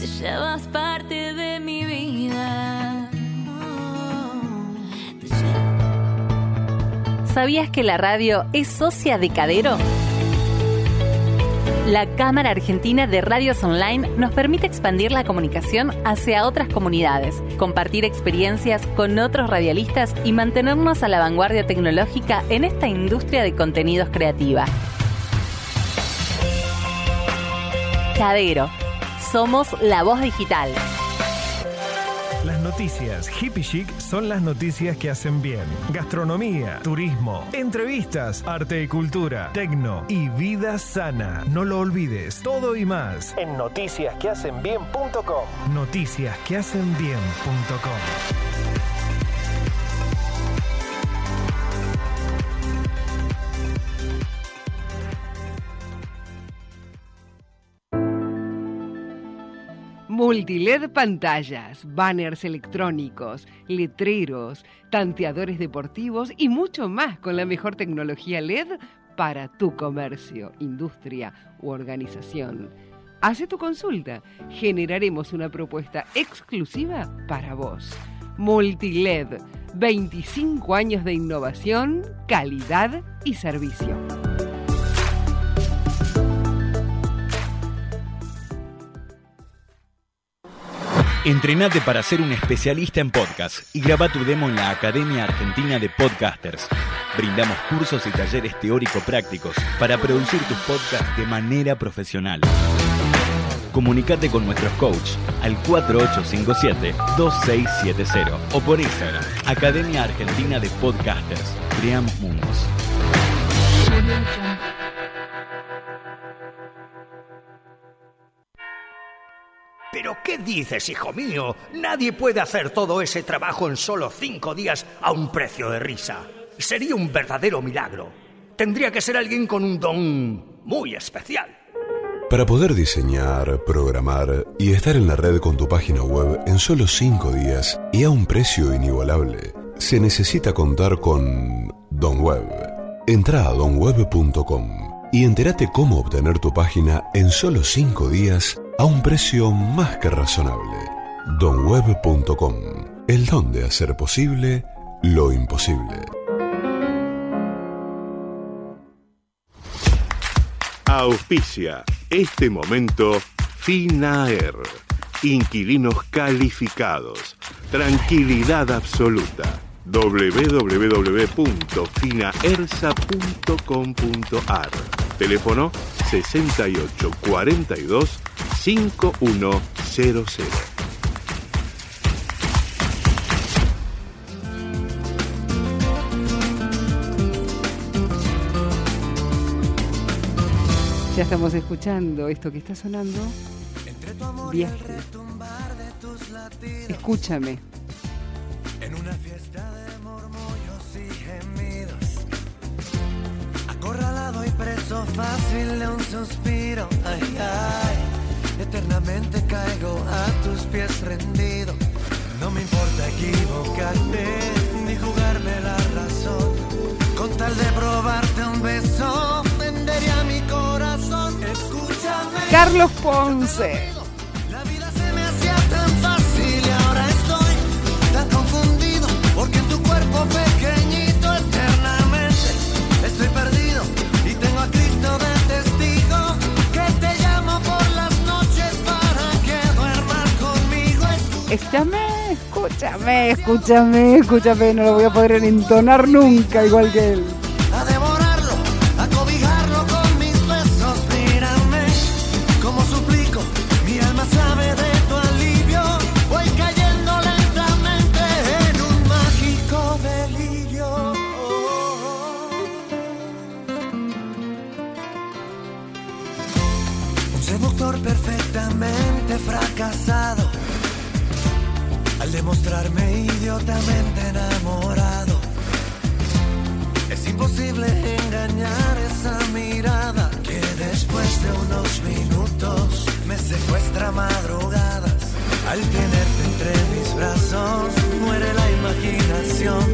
Te llevas parte de mi vida. Te llevas- ¿Sabías que la radio es socia de Cadero? La Cámara Argentina de Radios Online nos permite expandir la comunicación hacia otras comunidades, compartir experiencias con otros radialistas y mantenernos a la vanguardia tecnológica en esta industria de contenidos creativa. Cadero. Somos la voz digital. Noticias hippie chic son las noticias que hacen bien. Gastronomía, turismo, entrevistas, arte y cultura, tecno y vida sana. No lo olvides, todo y más en noticiasquehacenbien.com. Noticiasquehacenbien.com. Multiled pantallas, banners electrónicos, letreros, tanteadores deportivos y mucho más con la mejor tecnología LED para tu comercio, industria u organización. Hace tu consulta. Generaremos una propuesta exclusiva para vos. Multiled, 25 años de innovación, calidad y servicio. Entrenate para ser un especialista en podcast y graba tu demo en la Academia Argentina de Podcasters. Brindamos cursos y talleres teórico-prácticos para producir tus podcasts de manera profesional. Comunicate con nuestros coach al 4857-2670 o por Instagram, Academia Argentina de Podcasters. Creamos mundos. ¿Pero qué dices, hijo mío? Nadie puede hacer todo ese trabajo en solo cinco días a un precio de risa. Sería un verdadero milagro. Tendría que ser alguien con un don muy especial. Para poder diseñar, programar y estar en la red con tu página web en solo 5 días y a un precio inigualable, se necesita contar con Don Web. Entra a donweb.com y entérate cómo obtener tu página en solo 5 días a un precio más que razonable. donweb.com. El don de hacer posible lo imposible. Auspicia este momento Finaer. Inquilinos calificados. Tranquilidad absoluta. www.finaersa.com.ar Teléfono 6842 5100. Ya estamos escuchando esto que está sonando. Viaje. Escúchame. En una fiesta de murmullos y gemidos Acorralado y preso fácil de un suspiro Ay, ay Eternamente caigo a tus pies rendido. No me importa equivocarme Ni jugarme la razón. Con tal de probarte un beso Vendería mi corazón. Escúchame. Carlos Ponce. Escúchame, escúchame, escúchame, escúchame. No lo voy a poder entonar nunca igual que él. mostrarme idiotamente enamorado. Es imposible engañar esa mirada que después de unos minutos me secuestra madrugadas. Al tenerte entre mis brazos, muere la imaginación,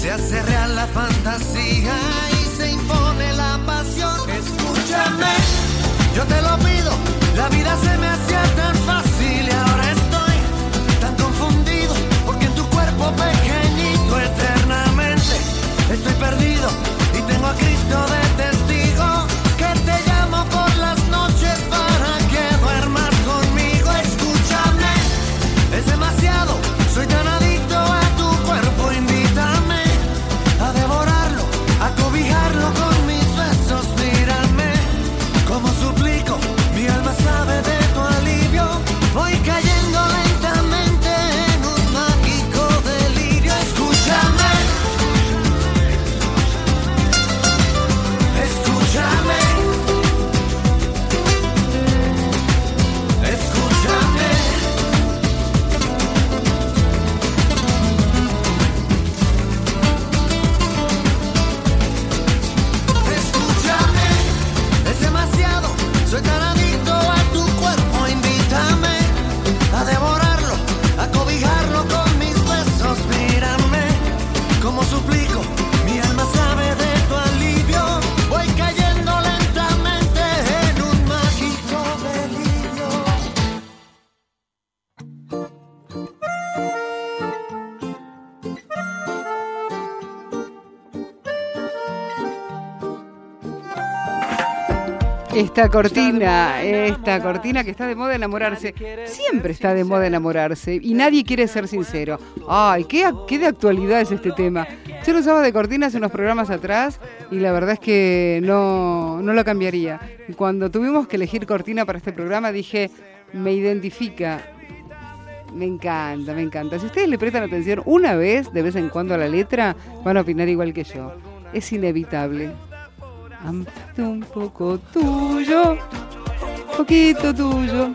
se hace real la fantasía y se impone la pasión. Escúchame, yo te lo pido, la vida se me hacía tan fácil. Estoy perdido y tengo a Cristo de Esta cortina, esta cortina que está de moda enamorarse, siempre está de moda enamorarse y nadie quiere ser sincero. Ay, qué, qué de actualidad es este tema. Yo lo usaba de cortina hace unos programas atrás y la verdad es que no, no lo cambiaría. Cuando tuvimos que elegir cortina para este programa dije, me identifica. Me encanta, me encanta. Si ustedes le prestan atención una vez, de vez en cuando a la letra, van a opinar igual que yo. Es inevitable. Amarte un poco tuyo, poquito tuyo.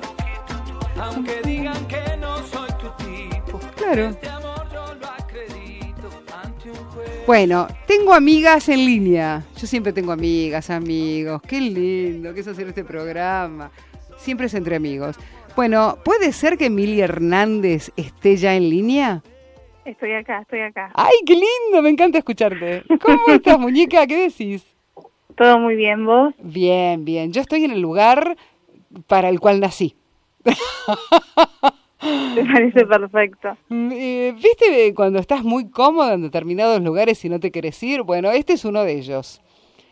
Aunque digan que no soy tu tipo. Claro. Este amor yo lo acredito ante un juez. Bueno, tengo amigas en línea. Yo siempre tengo amigas, amigos. Qué lindo que es hacer este programa. Siempre es entre amigos. Bueno, ¿puede ser que Emilia Hernández esté ya en línea? Estoy acá, estoy acá. ¡Ay, qué lindo! Me encanta escucharte. ¿Cómo estás, muñeca? ¿Qué decís? Todo muy bien, ¿vos? Bien, bien. Yo estoy en el lugar para el cual nací. Me parece perfecto. Mm, eh, ¿Viste cuando estás muy cómodo en determinados lugares y no te querés ir? Bueno, este es uno de ellos.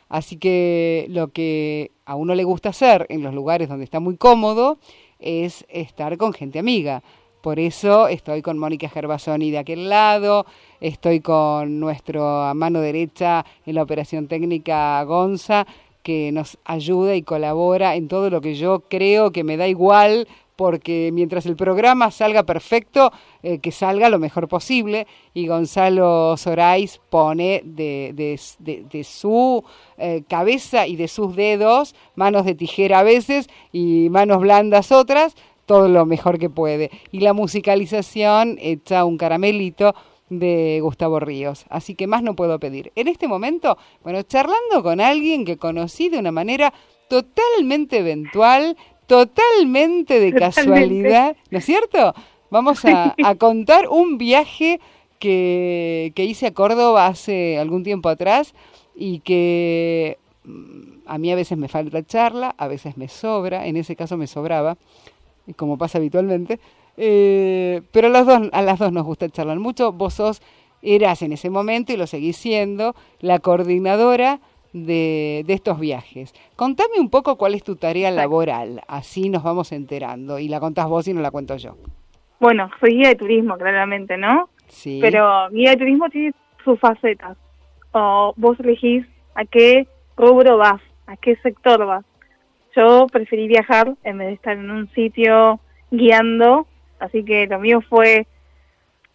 Así que lo que a uno le gusta hacer en los lugares donde está muy cómodo es estar con gente amiga. Por eso estoy con Mónica Gervasoni de aquel lado, estoy con nuestro a mano derecha en la operación técnica Gonza, que nos ayuda y colabora en todo lo que yo creo que me da igual, porque mientras el programa salga perfecto, eh, que salga lo mejor posible. Y Gonzalo Sorais pone de su eh, cabeza y de sus dedos, manos de tijera a veces y manos blandas otras, todo lo mejor que puede. Y la musicalización echa un caramelito de Gustavo Ríos. Así que más no puedo pedir. En este momento, bueno, charlando con alguien que conocí de una manera totalmente eventual, totalmente de Totalmente. casualidad, ¿no es cierto? Vamos a, a contar un viaje que, que hice a Córdoba hace algún tiempo atrás y que mm, a mí a veces me falta charla, a veces me sobra, en ese caso me sobraba, como pasa habitualmente, eh, pero a las, dos, a las dos nos gusta charlar mucho. Vos sos, eras en ese momento y lo seguís siendo, la coordinadora de, de estos viajes. Contame un poco cuál es tu tarea laboral, así nos vamos enterando. Y la contás vos y no la cuento yo. Bueno, soy guía de turismo, claramente, ¿no? Sí. Pero guía de turismo tiene sus facetas. O vos elegís a qué rubro vas, a qué sector vas. Yo preferí viajar en vez de estar en un sitio guiando, así que lo mío fue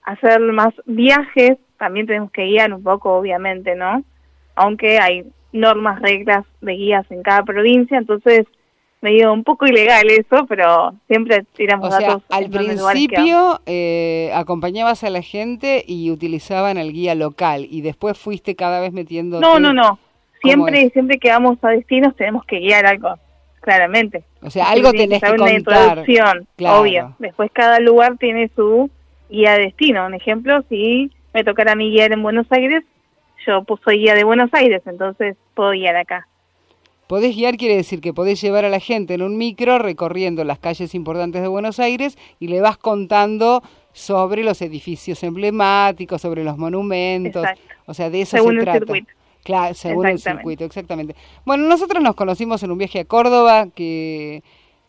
hacer más viajes. También tenemos que guiar un poco, obviamente, ¿no? Aunque hay normas, reglas de guías en cada provincia, entonces medio un poco ilegal eso, pero siempre tiramos O sea, datos. al lugares que principio eh, acompañabas a la gente y utilizaban el guía local y después fuiste cada vez metiendo... No, no, no. Siempre, siempre que vamos a destinos tenemos que guiar algo, claramente. O sea, algo tiene tenés que una contar. introducción, Claro. obvio. Después cada lugar tiene su guía de destino. Un ejemplo, si me tocara a mí guiar en Buenos Aires, yo soy guía de Buenos Aires, entonces puedo guiar acá. Podés guiar quiere decir que podés llevar a la gente en un micro recorriendo las calles importantes de Buenos Aires y le vas contando sobre los edificios emblemáticos, sobre los monumentos, o sea, de eso Según se el trata. circuito. Claro, según el circuito, exactamente. Bueno, nosotros nos conocimos en un viaje a Córdoba que,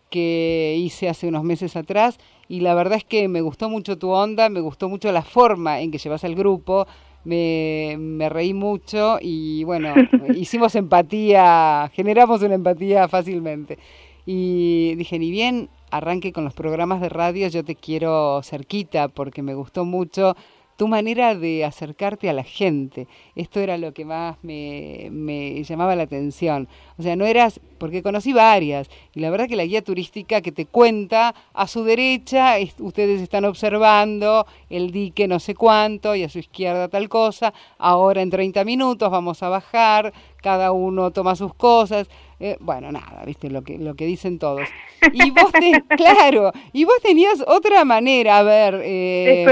que hice hace unos meses atrás y la verdad es que me gustó mucho tu onda, me gustó mucho la forma en que llevas al grupo, me, me reí mucho y bueno, [laughs] hicimos empatía, generamos una empatía fácilmente. Y dije, ni bien arranque con los programas de radio, yo te quiero cerquita porque me gustó mucho tu manera de acercarte a la gente. Esto era lo que más me, me llamaba la atención. O sea, no eras, porque conocí varias, y la verdad que la guía turística que te cuenta, a su derecha es- ustedes están observando el dique no sé cuánto, y a su izquierda tal cosa, ahora en 30 minutos vamos a bajar, cada uno toma sus cosas. Eh, bueno, nada, viste lo que, lo que dicen todos. Y vos, te- [laughs] claro, y vos tenías otra manera, a ver... eh.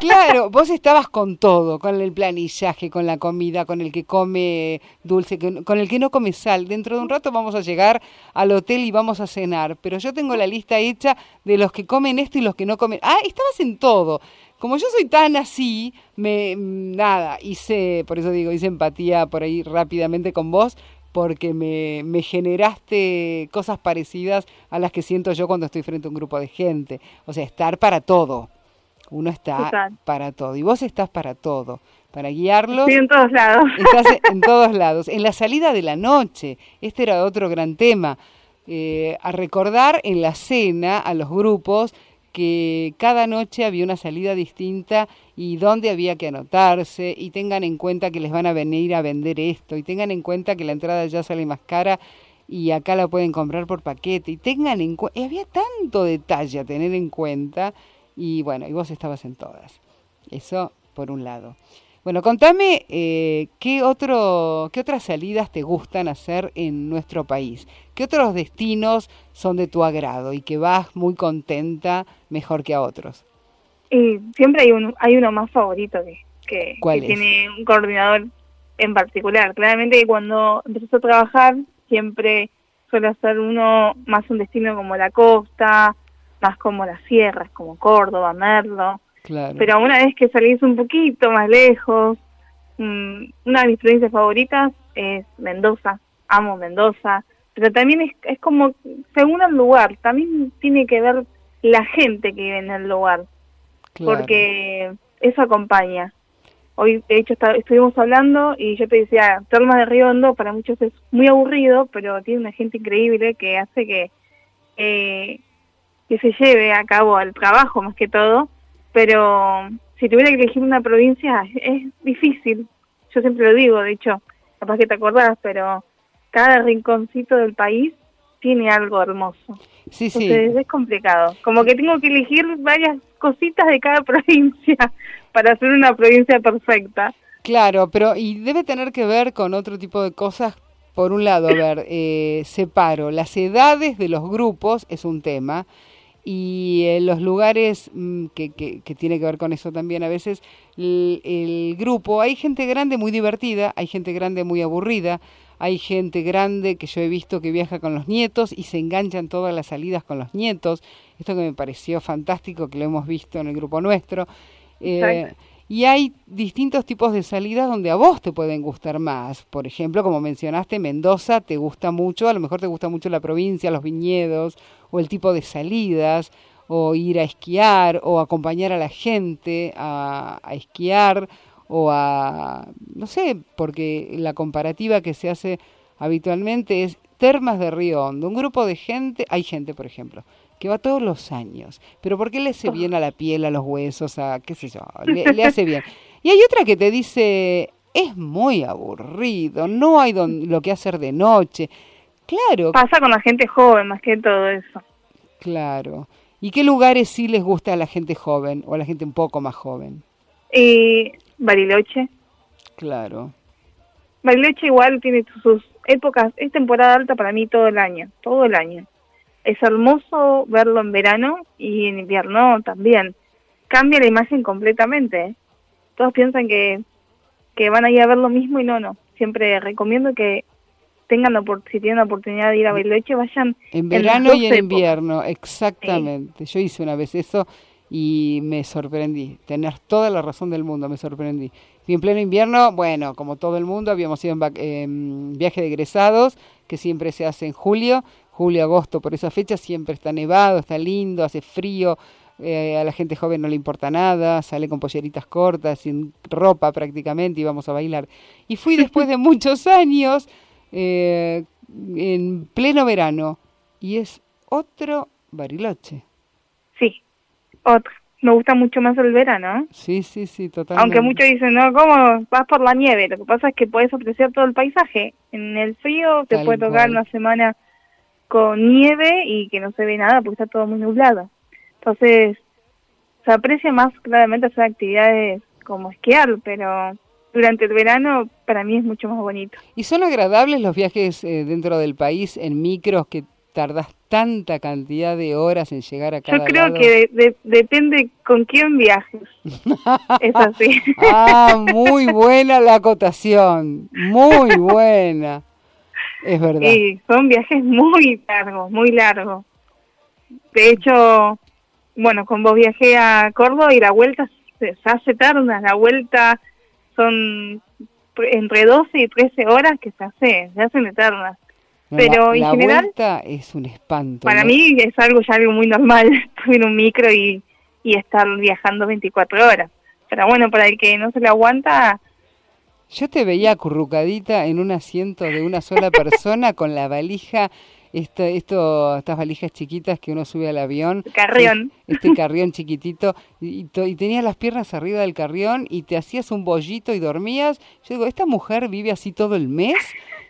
Claro, vos estabas con todo, con el planillaje, con la comida, con el que come dulce, con el que no come sal. Dentro de un rato vamos a llegar al hotel y vamos a cenar, pero yo tengo la lista hecha de los que comen esto y los que no comen. Ah, estabas en todo. Como yo soy tan así, me nada, hice, por eso digo, hice empatía por ahí rápidamente con vos, porque me, me generaste cosas parecidas a las que siento yo cuando estoy frente a un grupo de gente. O sea, estar para todo. Uno está Total. para todo. Y vos estás para todo. Para guiarlos. Estoy en todos lados. Estás en [laughs] todos lados. En la salida de la noche. Este era otro gran tema. Eh, a recordar en la cena a los grupos que cada noche había una salida distinta y dónde había que anotarse y tengan en cuenta que les van a venir a vender esto y tengan en cuenta que la entrada ya sale más cara y acá la pueden comprar por paquete y tengan en cuenta, había tanto detalle a tener en cuenta y bueno, y vos estabas en todas. Eso por un lado. Bueno, contame eh, qué otro, qué otras salidas te gustan hacer en nuestro país. ¿Qué otros destinos son de tu agrado y que vas muy contenta mejor que a otros? Y siempre hay uno, hay uno más favorito que, que, tiene un coordinador en particular. Claramente cuando empiezo a trabajar siempre suele hacer uno más un destino como la costa, más como las sierras, como Córdoba, Merlo. Claro. Pero una vez que salís un poquito más lejos, mm, una de mis provincias favoritas es Mendoza. Amo Mendoza. Pero también es, es como, según el lugar, también tiene que ver la gente que vive en el lugar Claro. porque eso acompaña. Hoy, de hecho, está- estuvimos hablando y yo te decía, Termas de Río Hondo para muchos es muy aburrido, pero tiene una gente increíble que hace que, eh, que se lleve a cabo el trabajo más que todo, pero si tuviera que elegir una provincia es, es difícil. Yo siempre lo digo, de hecho, capaz que te acordás, pero cada rinconcito del país tiene algo hermoso. Sí, sí. Entonces es complicado. Como que tengo que elegir varias cositas de cada [laughs] provincia para hacer una provincia perfecta. Claro, pero y debe tener que ver con otro tipo de cosas. Por un lado, a ver, eh, separo las edades de los grupos, es un tema, y eh, los lugares mm, que, que, que tiene que ver con eso también a veces, el, el grupo, hay gente grande muy divertida, hay gente grande muy aburrida, hay gente grande que yo he visto que viaja con los nietos y se enganchan todas las salidas con los nietos, esto que me pareció fantástico, que lo hemos visto en el grupo nuestro. Eh. Y hay distintos tipos de salidas donde a vos te pueden gustar más. Por ejemplo, como mencionaste, Mendoza te gusta mucho, a lo mejor te gusta mucho la provincia, los viñedos, o el tipo de salidas, o ir a esquiar, o acompañar a la gente a, a esquiar, o a, no sé, porque la comparativa que se hace habitualmente es Termas de Río Hondo, un grupo de gente, hay gente, por ejemplo, que va todos los años, pero porque le hace bien a la piel, a los huesos, a qué sé yo, [laughs] le, le hace bien. Y hay otra que te dice, es muy aburrido, no hay don- lo que hacer de noche. Claro, Pasa con la gente joven más que todo eso. claro. ¿Y qué lugares sí les gusta a la gente joven o a la gente un poco más joven? Y Bariloche. Claro. Bariloche igual tiene sus épocas, es temporada alta para mí todo el año, todo el año. Es hermoso verlo en verano y en invierno también. Cambia la imagen completamente. ¿eh? Todos piensan que que van a ir a ver lo mismo y no, no. Siempre recomiendo que tengan la si tienen la oportunidad de ir a Bariloche, vayan En verano y en invierno, exactamente. Yo hice una vez eso y me sorprendí. Tener toda la razón del mundo, me sorprendí. Y en pleno invierno, bueno, como todo el mundo, habíamos ido en viaje de egresados, que siempre se hace en julio, julio, agosto, por esa fecha siempre está nevado, está lindo, hace frío. eh, a la gente joven no le importa nada, sale con polleritas cortas, sin ropa prácticamente, y vamos a bailar. Y fui [laughs] después de muchos años, eh, en pleno verano, y es otro Bariloche. Sí, otro. Me gusta mucho más el verano. Sí, sí, sí, totalmente. Aunque muchos dicen, no, ¿cómo vas por la nieve? Lo que pasa es que puedes apreciar todo el paisaje. En el frío te Tal puede tocar cual. una semana con nieve y que no se ve nada porque está todo muy nublado. Entonces, se aprecia más claramente hacer actividades como esquiar, pero durante el verano para mí es mucho más bonito. ¿Y son agradables los viajes eh, dentro del país en micros que tardas tanta cantidad de horas en llegar a cada Yo creo lado? que de- de- depende con quién viajes. [laughs] es así. Ah, muy buena la acotación, muy buena. Es verdad. Y son viajes muy largos, muy largos. De hecho, bueno, con vos viajé a Córdoba y la vuelta se, hace tarda. La vuelta son entre 12 y 13 horas que se hace, se hacen eternas. No, Pero la, en la general, vuelta es un espanto. para ¿no? mí es algo ya algo muy normal [laughs] subir un micro y, y estar viajando 24 horas. Pero bueno, para el que no se le aguanta, Yo te veía acurrucadita en un asiento de una sola persona con la valija, esto, esto, estas valijas chiquitas que uno sube al avión. carrión. Este carrión chiquitito, y, y tenías las piernas arriba del carrión y te hacías un bollito y dormías. Yo digo, ¿esta mujer vive así todo el mes?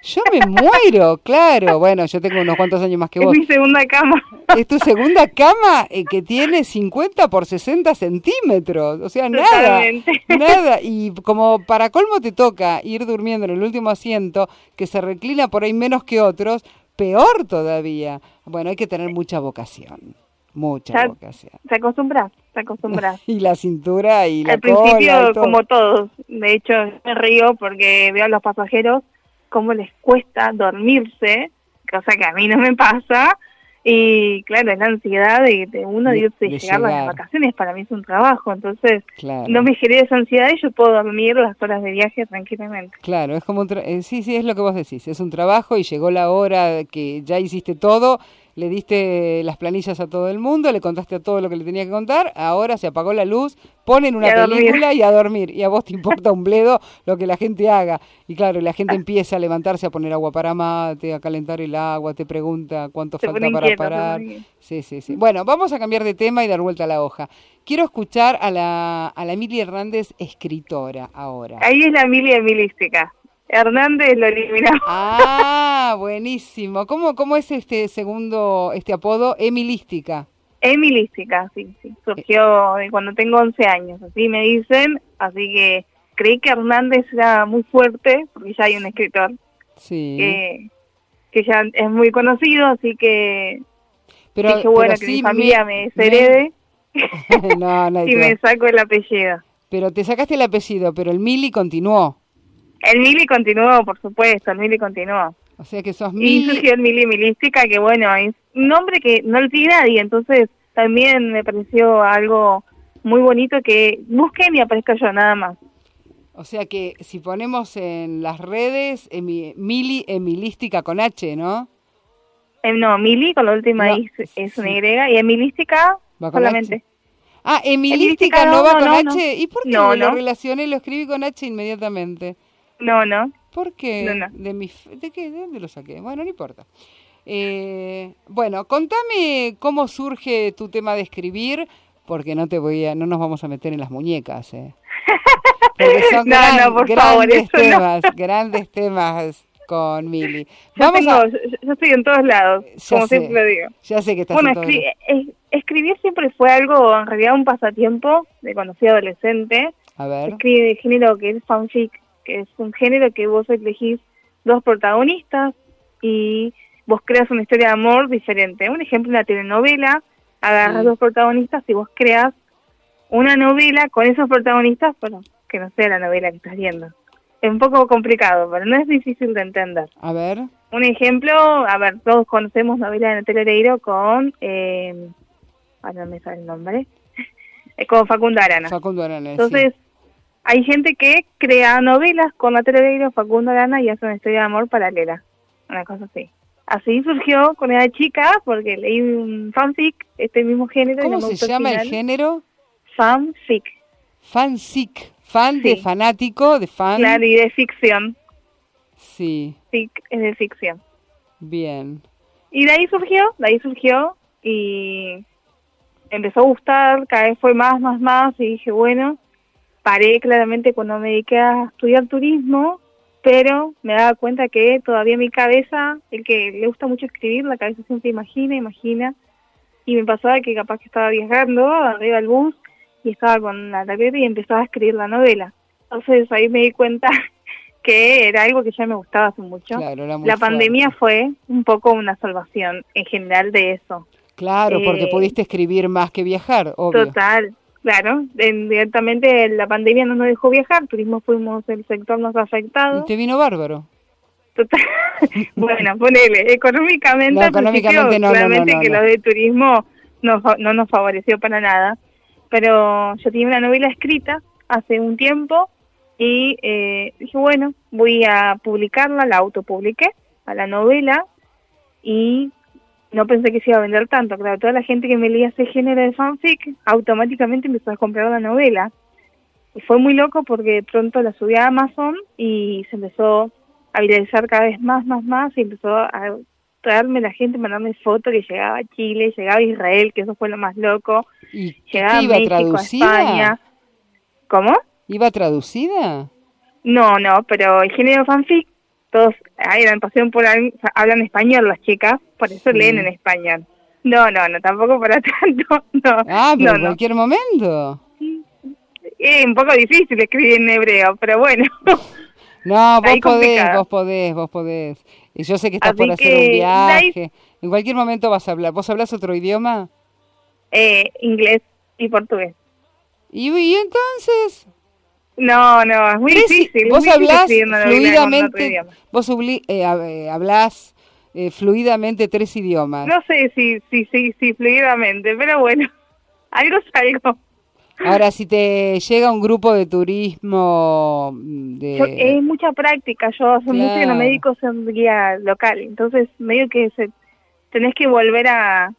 Yo me muero, claro. Bueno, yo tengo unos cuantos años más que es vos. mi segunda cama. Es tu segunda cama eh, que tiene 50 por 60 centímetros. O sea, nada. Totalmente. Nada. Y como para colmo te toca ir durmiendo en el último asiento, que se reclina por ahí menos que otros, peor todavía. Bueno, hay que tener mucha vocación. Mucha Ya vocación. te acostumbras, te acostumbras. [laughs] Y la cintura y la Al cola principio, y todo. como todos, de hecho, me río porque veo a los pasajeros cómo les cuesta dormirse, cosa que a mí no me pasa, y claro, es la ansiedad de, de uno de, irse de llegar a las vacaciones, para mí es un trabajo, entonces Claro. no me genera esa ansiedad y yo puedo dormir las horas de viaje tranquilamente. Claro, es como un tra- eh, sí, sí, es lo que vos decís, es un trabajo y llegó la hora que ya hiciste todo, le diste las planillas a todo el mundo, le contaste a todo lo que le tenía que contar, ahora se apagó la luz, ponen una Y película y a dormir, y a vos te importa un bledo lo que la gente haga. Y claro, la gente empieza a levantarse a poner agua para mate, a calentar el agua, te pregunta cuánto Se falta para parar. Sí, sí, sí. Bueno, vamos a cambiar de tema y dar vuelta a la hoja. Quiero escuchar a la, a la Emilia Hernández, escritora, ahora. Ahí es la Emilia Emilística. Hernández lo eliminamos. Ah, buenísimo. ¿Cómo, cómo es este segundo, este apodo? Emilística. Emilística, sí, sí. Surgió de cuando tengo 11 años, así me dicen. Así que creí que Hernández era muy fuerte, porque ya hay un escritor Sí. que, que ya es muy conocido, así que Pero- dije, bueno, pero que sí, mi familia me- me, desherede [laughs] no, no, [laughs] y me saco el apellido. Pero te sacaste el apellido, pero el Mili continuó. El Mili continuó, por supuesto, el Mili continuó. O sea que sos Y Mili. surgió el Mili Milística, que bueno, es un nombre que no lo tiene nadie, entonces también me pareció algo muy bonito que busquen y aparezca yo nada más. O sea que si ponemos en las redes, Emi- Mili Emilística con H, ¿no? Eh, no, Mili con la última No, I es, es una Y y Emilística Va con solamente. Ah, Emilística Emilística no, no, va con no, H. ¿Y por qué No, lo relacioné? Lo escribí con H inmediatamente. No, no. ¿Por qué? No, no. ¿De, mi, ¿De qué? ¿De dónde lo saqué? Bueno, no importa. Eh, bueno, contame cómo surge tu tema de escribir, porque no te voy a, no nos vamos a meter en las muñecas, ¿eh? [laughs] Porque son No, gran- no, por favor, grandes no. temas, grandes temas con Mili. [laughs] Yo, Vamos tengo, a, yo, yo estoy en todos lados, como sé. siempre lo digo. ya sé que estás Bueno, en todo escri- es- escribir siempre fue algo, en realidad un pasatiempo de cuando fui adolescente. A ver. Escribe de género que es fanfic, que es un género que vos elegís dos protagonistas y vos creas una historia de amor diferente. Un ejemplo, una telenovela, agarras Sí. dos protagonistas y vos creas una novela con esos protagonistas, bueno, que no sea la novela que estás viendo. es un poco complicado, pero no es difícil de entender. A ver. Un ejemplo, a ver, todos conocemos novela de Natalia Oreiro con, eh, ahora no me sale el nombre, [laughs] eh, con Facundo Arana. Facundo Arana, sí. Hay gente que crea novelas con Natalia Oreiro, Facundo Arana y hace una historia de amor paralela, una cosa así. Así surgió con esa chica, porque leí un fanfic, este mismo género. ¿Cómo se llama el género? Fanfic. Fanfic. Fan de fanático, de fan. Claro, y de ficción. Sí, Fic es de ficción. bien. Y de ahí surgió, de ahí surgió y empezó a gustar, cada vez fue más, más, más y dije, bueno, paré claramente cuando me dediqué a estudiar turismo, pero me daba cuenta que todavía mi cabeza, el que le gusta mucho escribir, la cabeza siempre imagina, imagina, y me pasaba que capaz que estaba viajando, arriba del bus, y estaba con la tableta y empezaba a escribir la novela. Entonces ahí me di cuenta [laughs] que era algo que ya me gustaba hace mucho. Claro, la fuerte. pandemia fue un poco una salvación en general de eso. Claro, porque Eh, pudiste escribir más que viajar, obvio. Total, claro. En- directamente la pandemia no nos dejó viajar, turismo fuimos el sector más afectado. Y te vino bárbaro. Total. [laughs] bueno, ponele, económicamente, No, económicamente no, claramente no, que lo de turismo no, no nos favoreció para nada. Pero yo tenía una novela escrita hace un tiempo y eh, dije, bueno, voy a publicarla, la autopubliqué a la novela y no pensé que se iba a vender tanto. Claro, toda la gente que me leía ese género de fanfic automáticamente empezó a comprar la novela. Y fue muy loco porque de pronto la subí a Amazon y se empezó a viralizar cada vez más, más, más y empezó a traerme la gente, mandarme fotos que llegaba a Chile, llegaba a Israel, que eso fue lo más loco, llegaba a ¿Qué iba México, a? España. ¿Cómo? ¿Iba traducida? No, no, pero el género fanfic, todos pasión por hablan español las chicas, por eso Sí. leen en español. No, no, no, tampoco para [laughs] tanto, no. Ah, pero no, en no. cualquier momento. Es un poco difícil escribir en hebreo, pero bueno. [laughs] No, vos podés, vos podés, vos podés. Y yo sé que estás Así por hacer un viaje. En cualquier momento vas a hablar. ¿Vos hablas otro idioma? Eh, inglés y portugués. ¿Y, y entonces? No, no, es muy difícil. Vos muy hablás fluidamente, vos eh, eh, hablás eh, fluidamente tres idiomas. No sé si, si, si, si fluidamente, pero bueno, [laughs] algo es algo. Ahora, si te llega un grupo de turismo mm, de... Yo- es mucha práctica, yo hace mucho que no Claro. me dedico a guía local, entonces medio que se, tenés que volver a,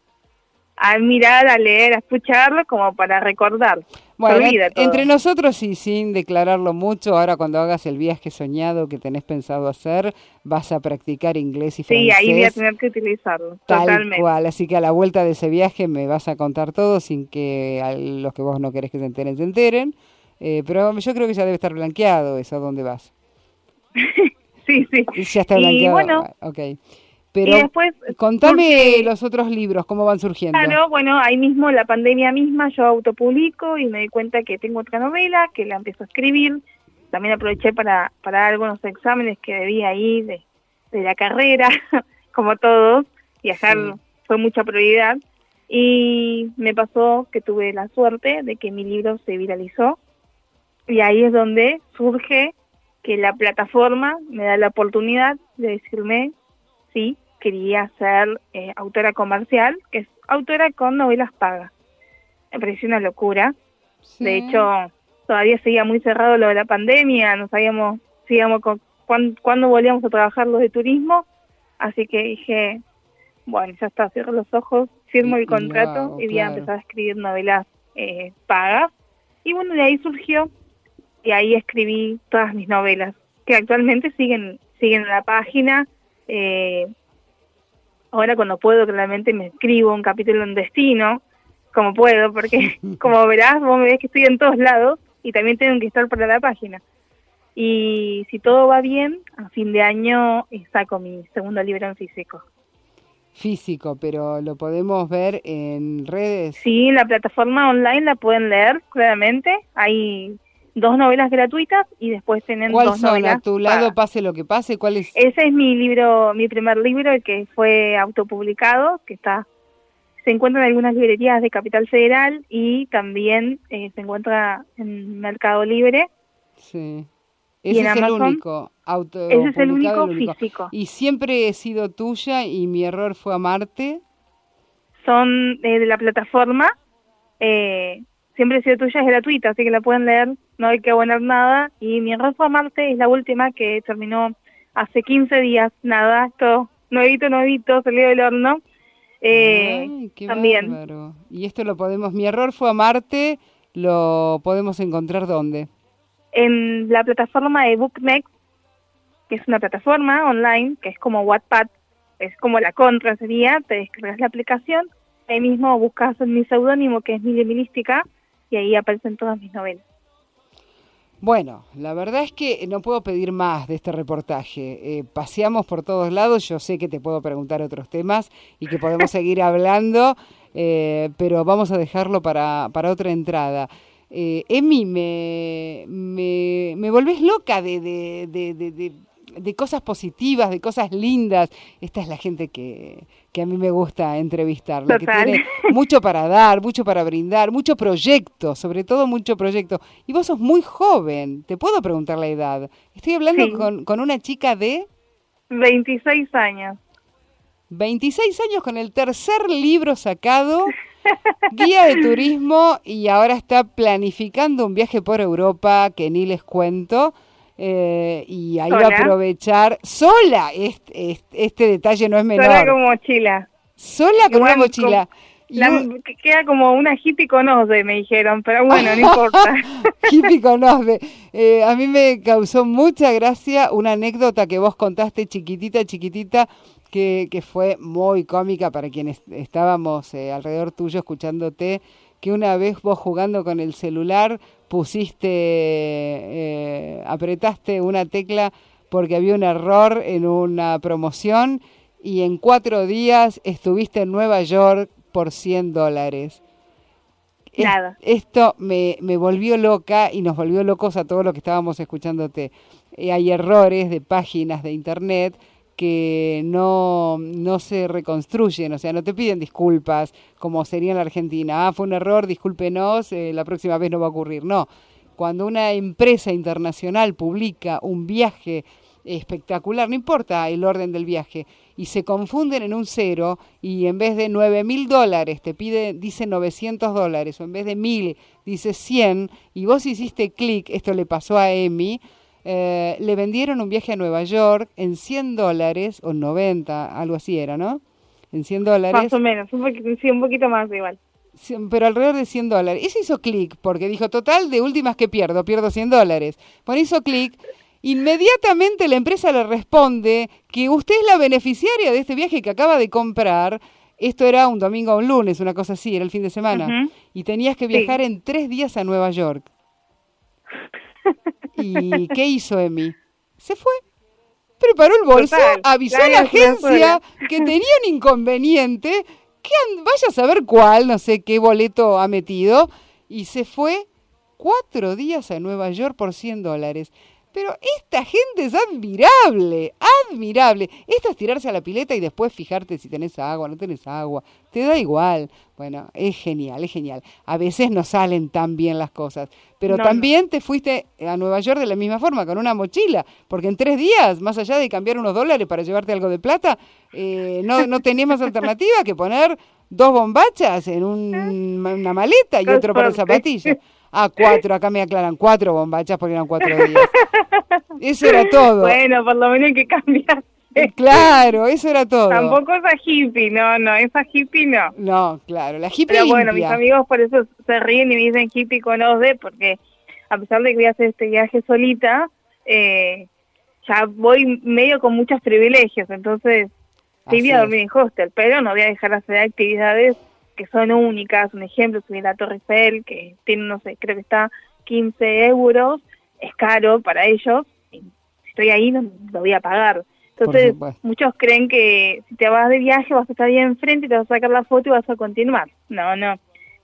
a mirar, a leer, a escucharlo como para recordar. Bueno, entre nosotros y sin declararlo mucho, ahora cuando hagas el viaje soñado que tenés pensado hacer, vas a practicar inglés y Sí, francés. ahí voy a tener que utilizarlo, Tal totalmente. cual, así que a la vuelta de ese viaje me vas a contar todo sin que a los que vos no querés que se enteren se enteren. Eh, pero yo creo que ya debe estar blanqueado eso, ¿a dónde vas? [laughs] Sí, sí. Ya está Y blanqueado. bueno, ah, ok. Pero y después contame los otros libros, cómo van surgiendo. Claro, bueno, ahí mismo la pandemia misma yo autopublico y me di cuenta que tengo otra novela que la empiezo a escribir. También aproveché para, para dar algunos exámenes que debía ir de, de la carrera, [laughs] como todos. Viajar Sí. fue mucha prioridad. Y me pasó que tuve la suerte de que mi libro se viralizó. Y ahí es donde surge que la plataforma me da la oportunidad de decirme sí, quería ser eh, autora comercial, que es autora con novelas pagas. Me pareció una locura. De hecho, todavía seguía muy cerrado lo de la pandemia, no sabíamos con, cuán- cuándo volvíamos a trabajar los de turismo, así que dije, bueno, ya está, cierro los ojos, firmo el contrato y voy a claro. empezar a escribir novelas eh, pagas. Y bueno, de ahí surgió, y ahí escribí todas mis novelas, que actualmente siguen, siguen en la página. Eh, ahora cuando puedo claramente me escribo un capítulo en destino, como puedo, porque [laughs] como verás, vos me ves que estoy en todos lados y también tengo que estar para la página. Y si todo va bien, a fin de año eh, saco mi segundo libro en físico. Físico, pero lo podemos ver en redes. Sí, en la plataforma online la pueden leer claramente. Hay dos novelas gratuitas y después tienen ¿Cuál dos son? novelas A tu lado, pagas. pase lo que pase, ¿cuál es? Ese es mi libro, mi primer libro, el que fue autopublicado, que está se encuentra en algunas librerías de Capital Federal y también eh, se encuentra en Mercado Libre. Sí. Ese es el único auto ese es el único físico. Y siempre he sido tuya y mi error fue amarte. Son eh, de la plataforma, eh, siempre ha sido tuya, es gratuita, así que la pueden leer, no hay que abonar nada. Y Mi error fue amarte es la última que terminó hace 15 días, nada, esto nuevito, nuevito, salió del horno. Eh, Ay, qué también. bárbaro. Y esto lo podemos, mi error fue amarte, lo podemos encontrar dónde. en la plataforma de BookNext, que es una plataforma online, que es como Wattpad, es como la contra sería, te descargas la aplicación, ahí mismo buscas mi seudónimo que es Mili Milística y ahí aparecen todas mis novelas. Bueno, la verdad es que no puedo pedir más de este reportaje. Eh, paseamos por todos lados, yo sé que te puedo preguntar otros temas y que podemos [laughs] seguir hablando, eh, pero vamos a dejarlo para, para otra entrada. Eh, Emi, me, me, me volvés loca de, de, de, de, de- cosas positivas, de cosas lindas. Esta es la gente que, que a mí me gusta entrevistar, la que tiene [laughs] mucho para dar, mucho para brindar, mucho proyecto, sobre todo mucho proyecto. Y vos sos muy joven, te puedo preguntar la edad. Estoy hablando Sí. con, con una chica de 26 años. 26 años con el tercer libro sacado, [laughs] guía de turismo, y ahora está planificando un viaje por Europa que ni les cuento. Eh, y ahí va a aprovechar sola. Este, este, este detalle no es menor. Sola con mochila. Sola con una mochila. con- Y la- un- que queda como una hippie con OSDE, me dijeron, pero bueno, no [laughs] importa. [laughs] Hippie con Osbe. Eh, a mí me causó mucha gracia una anécdota que vos contaste chiquitita, chiquitita, que, que fue muy cómica para quienes estábamos eh, alrededor tuyo escuchándote, que una vez vos jugando con el celular pusiste, eh, apretaste una tecla porque había un error en una promoción y en cuatro días estuviste en Nueva York por 100 dólares. Es- Nada. Esto me, me volvió loca y nos volvió locos a todos los que estábamos escuchándote. Eh, hay errores de páginas de internet que no, no se reconstruyen, o sea, no te piden disculpas como sería en la Argentina. Ah, fue un error, discúlpenos, eh, la próxima vez no va a ocurrir. No, cuando una empresa internacional publica un viaje espectacular, no importa el orden del viaje, y se confunden en un cero y en vez de 9 mil dólares te pide, dice 900 dólares o en vez de mil dice 100 y vos hiciste clic, esto le pasó a Emi, eh, le vendieron un viaje a Nueva York en 100 dólares o 90, algo así era, ¿no? En 100 dólares. Más o menos, un poquito, sí, un poquito más igual. Pero alrededor de 100 dólares. Ese hizo clic porque dijo, total, de últimas que pierdo, pierdo 100 dólares. Bueno, hizo clic. Inmediatamente la empresa le responde que usted es la beneficiaria de este viaje que acaba de comprar. Esto era un domingo o un lunes, una cosa así, era el fin de semana. Y tenías que Sí. viajar en tres días a Nueva York. [laughs] ¿Y qué hizo Emi? Se fue. Preparó el bolso, Total, avisó a la agencia que tenía un inconveniente, que vaya a saber cuál, no sé qué boleto ha metido, y se fue cuatro días a Nueva York por 100 dólares. Pero esta gente es admirable, admirable. Esto es tirarse a la pileta y después fijarte si tenés agua, no tenés agua. Te da igual. Bueno, es genial, es genial. A veces no salen tan bien las cosas. Pero No, también te fuiste a Nueva York de la misma forma, con una mochila. Porque en tres días, más allá de cambiar unos dólares para llevarte algo de plata, eh, no, no tenías más alternativa que poner dos bombachas en un- una maleta y otro para el suerte. Ah, cuatro, acá me aclaran, cuatro bombachas porque eran cuatro días. [laughs] Eso era todo. Bueno, por lo menos hay que cambiar. Claro, eso era todo. Tampoco esa hippie, no, no, esa hippie no. No, claro, la hippie Pero bueno, mis limpia. amigos por eso se ríen y me dicen hippie con OSDE, porque a pesar de que voy a hacer este viaje solita, eh, ya voy medio con muchos privilegios, entonces sí voy a es. dormir en hostel, pero no voy a dejar de hacer actividades que son únicas. Un ejemplo, subir la Torre Eiffel, que tiene, no sé, creo que está 15 euros, es caro para ellos, y si estoy ahí no lo voy a pagar. Entonces, muchos creen que si te vas de viaje vas a estar ahí enfrente, te vas a sacar la foto y vas a continuar. No, no.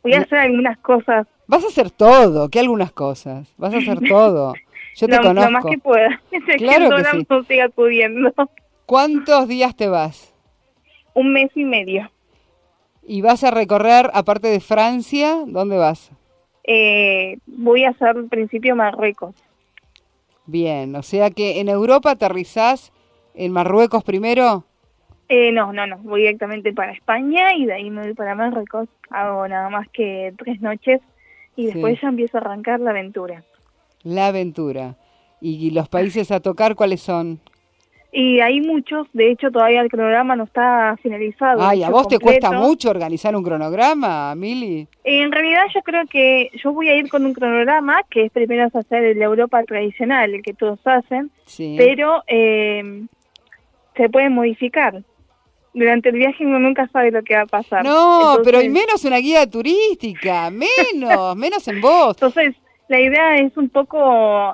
Voy a hacer algunas cosas Vas a hacer todo, que algunas cosas. Vas a hacer [laughs] todo. Yo te lo, conozco. lo más que pueda. [laughs] Claro que sí. no siga pudiendo. ¿Cuántos días te vas? Un mes y medio. ¿Y vas a recorrer, aparte de Francia, dónde vas? Eh, voy a hacer al principio Marruecos. Bien, o sea que en Europa aterrizás en Marruecos primero. Eh, no, no, no, voy directamente para España y de ahí me voy para Marruecos. Hago nada más que tres noches y después Sí. ya empiezo a arrancar la aventura. La aventura. ¿Y los países a tocar cuáles son? Y hay muchos, de hecho todavía el cronograma no está finalizado. Ay, ¿a vos te cuesta mucho organizar un cronograma, Mili? En realidad yo creo que yo voy a ir con un cronograma que es primero hacer el de Europa tradicional, el que todos hacen, Sí. pero eh, se puede modificar. Durante el viaje uno nunca sabe lo que va a pasar. No, pero y menos una guía turística, menos, menos en vos. [laughs] Entonces, la idea es un poco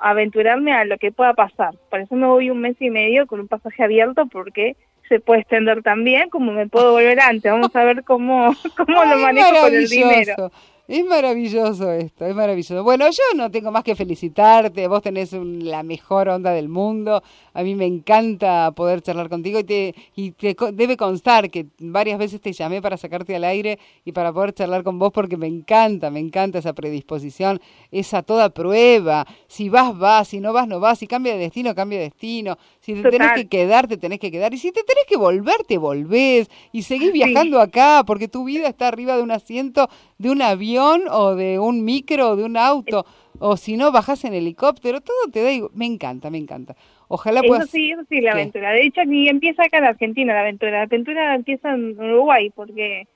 aventurarme a lo que pueda pasar. Por eso me voy un mes y medio con un pasaje abierto porque se puede extender también como me puedo volver antes. Vamos a ver cómo, [laughs] cómo lo manejo con el dinero. Es maravilloso esto, es maravilloso. Bueno, yo no tengo más que felicitarte, vos tenés un- la mejor onda del mundo, a mí me encanta poder charlar contigo y te, y te debe constar que varias veces te llamé para sacarte al aire y para poder charlar con vos porque me encanta, me encanta esa predisposición, esa toda prueba, si vas, vas, si no vas, no vas, si cambia de destino, cambia de destino, si te tenés que quedar, te tenés que quedar, y si te tenés que volver, te volvés, y seguís viajando acá, porque tu vida está arriba de un asiento de un avión o de un micro o de un auto, o si no, bajás en helicóptero, todo te da igual. Me encanta, me encanta. Ojalá Eso puedas... sí, eso sí, la ¿Qué? aventura. De hecho, ni empieza acá en Argentina la aventura. La aventura empieza en Uruguay porque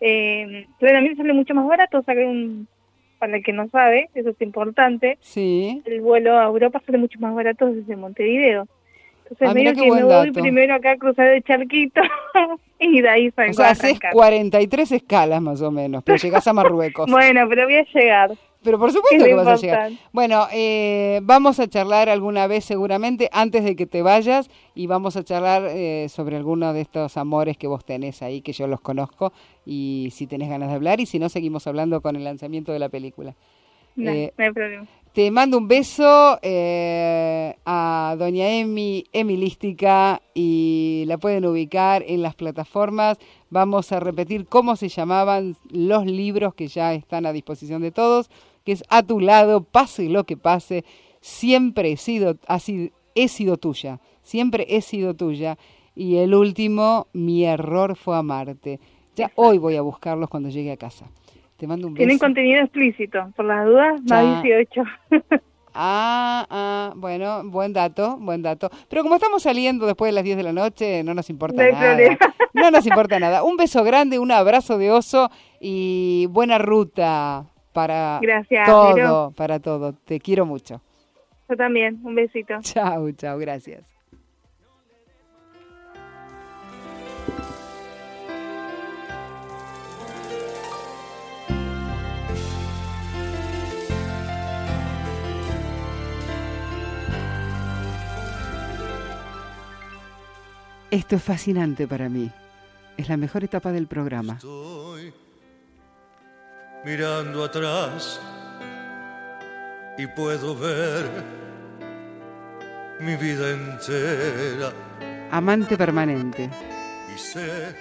eh, claramente sale mucho más barato sacar un... Para el que no sabe, eso es importante. Sí. El vuelo a Europa sale mucho más barato desde Montevideo. Entonces, Ah, mira medio que me voy dato. primero acá a cruzar el charquito [laughs] y de ahí salgo O sea, haces arrancar. 43 escalas más o menos, pero llegás a Marruecos. [laughs] Bueno, pero voy a llegar. Pero por supuesto Es que vas a llegar. Bueno, eh, vamos a charlar alguna vez seguramente antes de que te vayas y vamos a charlar eh, sobre alguno de estos amores que vos tenés ahí, que yo los conozco, y si tenés ganas de hablar y si no, seguimos hablando con el lanzamiento de la película. No, Eh, no hay problema. te mando un beso eh, a doña Emi, Emilística, y la pueden ubicar en las plataformas. Vamos a repetir cómo se llamaban los libros que ya están a disposición de todos, que es A tu lado, pase lo que pase, siempre he sido, así, he sido tuya, siempre he sido tuya. Y el último, mi error fue amarte. Ya hoy voy a buscarlos cuando llegue a casa. Te mando un beso. Tienen contenido explícito, por las dudas, más 18. [laughs] Ah, ah, bueno, buen dato, buen dato. Pero como estamos saliendo después de las 10 de la noche, no nos importa nada. No nos importa nada. Un beso grande, un abrazo de oso y buena ruta para Gracias, todo, Vero. para todo. Te quiero mucho. Yo también, un besito. [laughs] Chao, chao, gracias. Esto es fascinante para mí. Es la mejor etapa del programa. Mirando atrás y puedo ver mi vida entera Amante permanente. y sé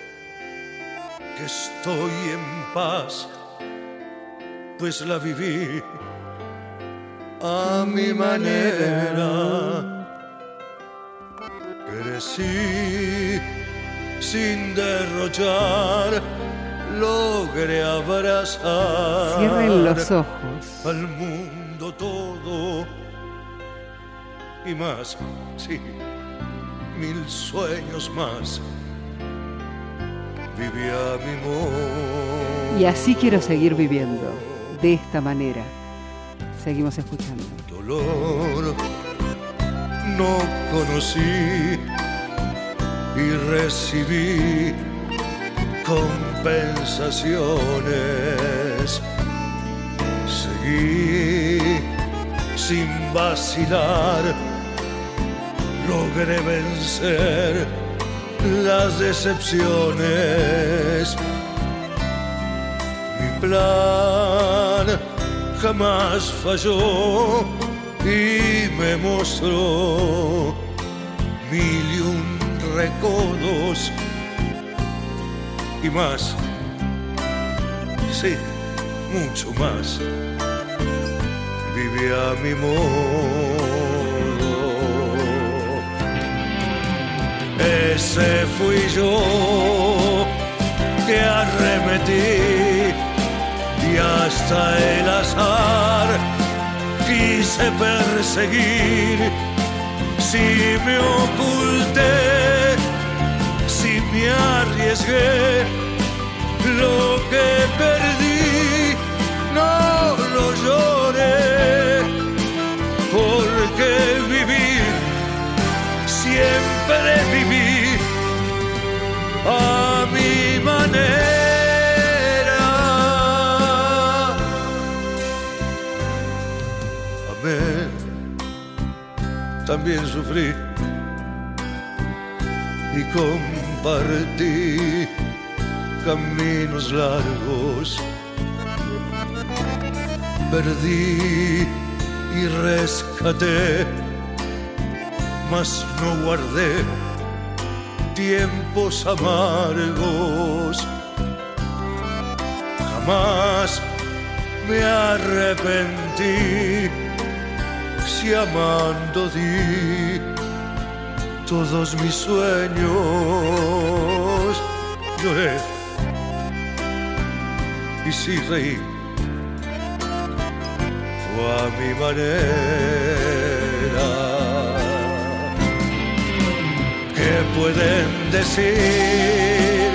que estoy en paz, pues la viví a mi manera. Crecí sin derrochar, logré abrazar Cierren los ojos. al mundo todo y más, sí, mil sueños más. Viví a mi modo. Y así quiero seguir viviendo, de esta manera. Seguimos escuchando. dolor no conocí y recibí compensaciones. Seguí sin vacilar, logré vencer las decepciones. Mi plan jamás falló y me mostró mil y un recodos y más. Sí, mucho más. Vive a mi modo. Ese fui yo que arremetí y hasta el azar quise perseguir si me oculté me arriesgué, lo que perdí no lo lloré, porque vivir, siempre viví a mi manera. También sufrí. Y compartí caminos largos. Perdí y rescaté, mas no guardé tiempos amargos. Jamás me arrepentí si amando di todos mis sueños. Lloré y sí reí fue a mi manera. ¿Qué pueden decir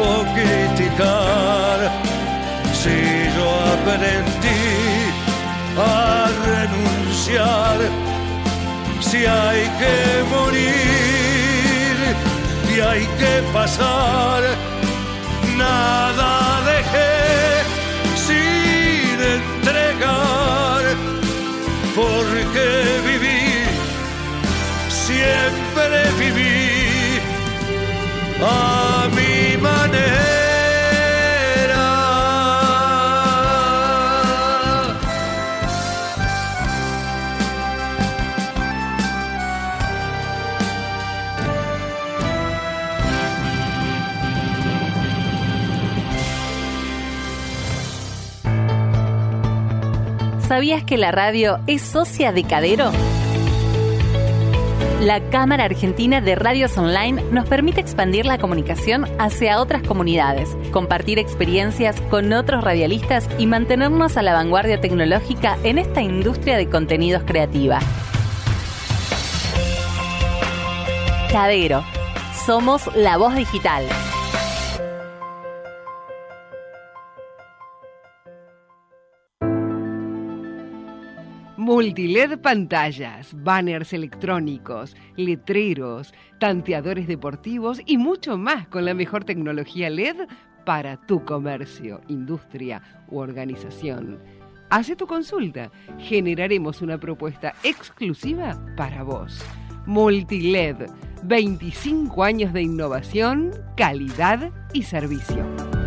o criticar si yo aprendí a renunciar? Si hay que morir y hay que pasar, nada dejé sin entregar, porque viví, siempre viví a mi manera. ¿Sabías que la radio es socia de Cadero? La Cámara Argentina de Radios Online nos permite expandir la comunicación hacia otras comunidades, compartir experiencias con otros radialistas y mantenernos a la vanguardia tecnológica en esta industria de contenidos creativa. Cadero. Somos la voz digital. Multiled pantallas, banners electrónicos, letreros, tanteadores deportivos y mucho más con la mejor tecnología LED para tu comercio, industria u organización. Hace tu consulta. Generaremos una propuesta exclusiva para vos. Multiled, 25 años de innovación, calidad y servicio.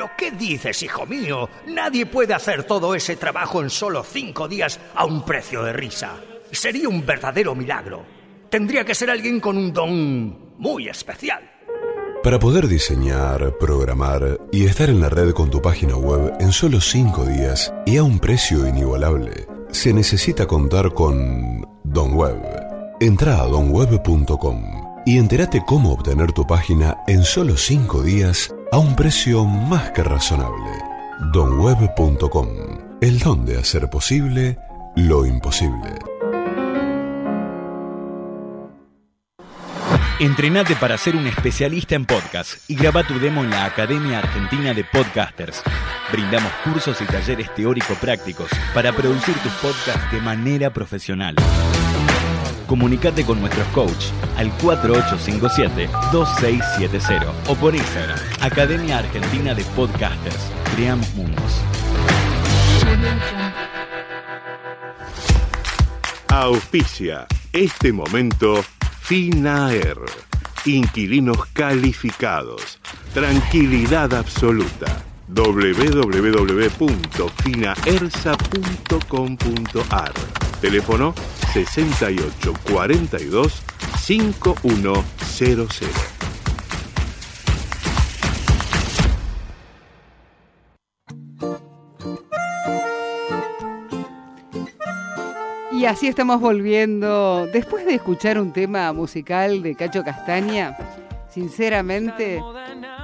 ¿Pero qué dices, hijo mío? Nadie puede hacer todo ese trabajo en solo cinco días a un precio de risa. Sería un verdadero milagro. Tendría que ser alguien con un don muy especial. Para poder diseñar, programar y estar en la red con tu página web en solo 5 días y a un precio inigualable, se necesita contar con Don Web. Entra a donweb.com y entérate cómo obtener tu página en solo 5 días a un precio más que razonable. donweb.com. El don de hacer posible lo imposible. Entrenate para ser un especialista en podcast y graba tu demo en la Academia Argentina de Podcasters. Brindamos cursos y talleres teórico-prácticos para producir tus podcasts de manera profesional. Comunicate con nuestros coach al 4857-2670 o por Instagram, Academia Argentina de Podcasters. Creamos mundos. Auspicia este momento Finaer. Inquilinos calificados. Tranquilidad absoluta. www.finaersa.com.ar Teléfono 6842 5100. Y así estamos volviendo. Después de escuchar un tema musical de Cacho Castaña, sinceramente,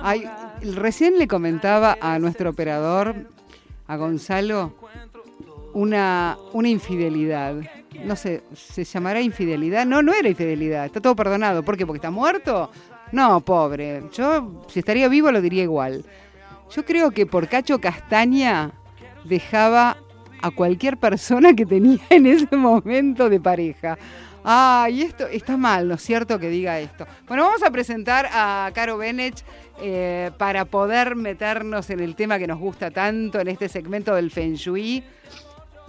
hay, recién le comentaba a nuestro operador, a Gonzalo, una, una infidelidad. No sé, ¿se llamará infidelidad? No, no era infidelidad, está todo perdonado. ¿Por qué? ¿Porque está muerto? No, pobre. Yo, si estaría vivo, lo diría igual. Yo creo que por Cacho Castaña dejaba a cualquier persona que tenía [laughs] en ese momento de pareja. Ay, esto está mal, ¿no es cierto que diga esto? Bueno, vamos a presentar a Caro Benech eh, para poder meternos en el tema que nos gusta tanto en este segmento del Feng Shui.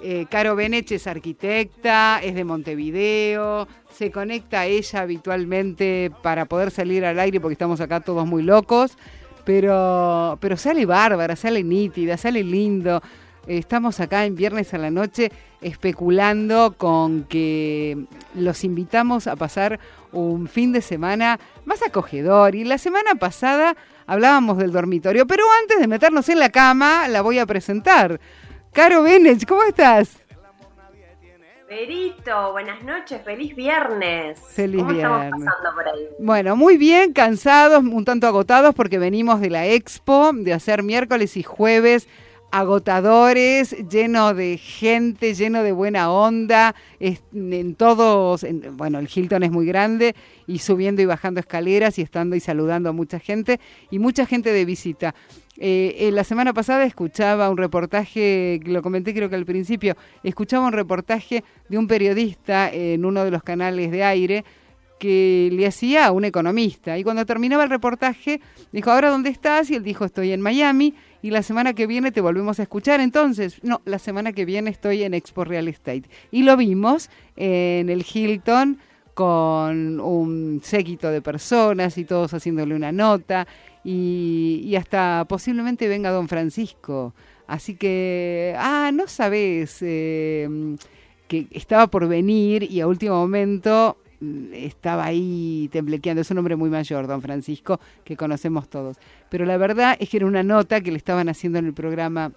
Eh, Caro Benech es arquitecta, es de Montevideo, se conecta a ella habitualmente para poder salir al aire porque estamos acá todos muy locos, pero, pero sale bárbara, sale nítida, sale lindo. Estamos acá en viernes a la noche especulando con que los invitamos a pasar un fin de semana más acogedor. Y la semana pasada hablábamos del dormitorio, pero antes de meternos en la cama, la voy a presentar. Caro Benech, ¿cómo estás? Berito, buenas noches, feliz viernes. Feliz ¿Cómo viernes. estamos pasando por ahí? Bueno, muy bien, cansados, un tanto agotados porque venimos de la expo, de hacer miércoles y jueves agotadores, lleno de gente, lleno de buena onda, es- en todos, en- bueno, el Hilton es muy grande y subiendo y bajando escaleras y estando y saludando a mucha gente y mucha gente de visita. Eh, eh, la semana pasada escuchaba un reportaje, lo comenté creo que al principio, escuchaba un reportaje de un periodista en uno de los canales de aire que le hacía a un economista. Y cuando terminaba el reportaje, dijo, ¿ahora dónde estás? Y él dijo, estoy en Miami y la semana que viene te volvemos a escuchar. Entonces, no, la semana que viene estoy en Expo Real Estate. Y lo vimos en el Hilton con un séquito de personas y todos haciéndole una nota y, hasta posiblemente venga don Francisco. Así que, ah, no sabes eh, que estaba por venir y a último momento mm, estaba ahí temblequeando. Es un hombre muy mayor, don Francisco, que conocemos todos. Pero la verdad es que era una nota que le estaban haciendo en el programa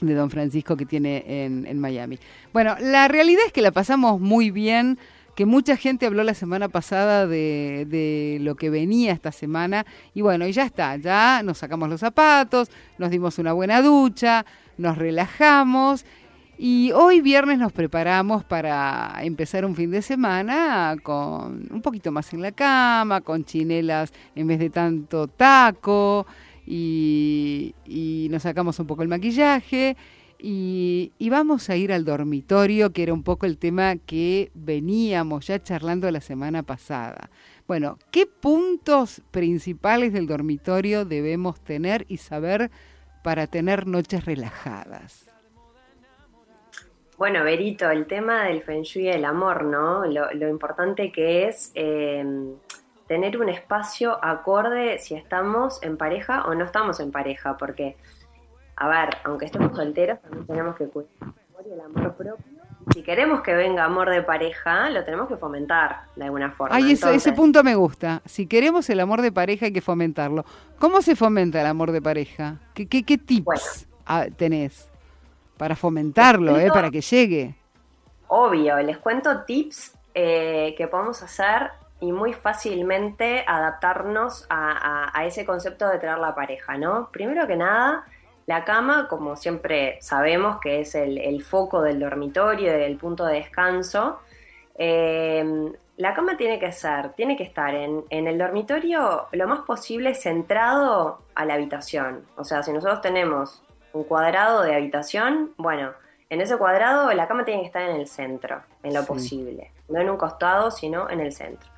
de don Francisco que tiene en, en Miami. Bueno, la realidad es que la pasamos muy bien, que mucha gente habló la semana pasada de, de lo que venía esta semana y bueno, y ya está, ya nos sacamos los zapatos, nos dimos una buena ducha, nos relajamos y hoy viernes nos preparamos para empezar un fin de semana con un poquito más en la cama, con chinelas en vez de tanto taco y, y nos sacamos un poco el maquillaje y, y vamos a ir al dormitorio, que era un poco el tema que veníamos ya charlando la semana pasada. Bueno, ¿qué puntos principales del dormitorio debemos tener y saber para tener noches relajadas? Bueno, Berito, el tema del Feng Shui y el amor, ¿no? Lo, importante que es eh, tener un espacio acorde si estamos en pareja o no estamos en pareja, porque, a ver, aunque estemos solteros, también tenemos que cuidar el amor y el amor propio. Si queremos que venga amor de pareja, lo tenemos que fomentar de alguna forma. Ay, ese, ese punto me gusta. Si queremos el amor de pareja hay que fomentarlo. ¿Cómo se fomenta el amor de pareja? ¿Qué, qué, qué tips ah, tenés para fomentarlo, eh, para que llegue? Obvio, les cuento tips eh, que podemos hacer y muy fácilmente adaptarnos a, a- a ese concepto de traer la pareja, ¿no? Primero que nada, la cama, como siempre sabemos que es el, el foco del dormitorio, el punto de descanso, eh, la cama tiene que ser, tiene que estar en, en el dormitorio lo más posible centrado a la habitación. O sea, si nosotros tenemos un cuadrado de habitación, bueno, en ese cuadrado la cama tiene que estar en el centro, en lo Sí. posible. No en un costado, sino en el centro.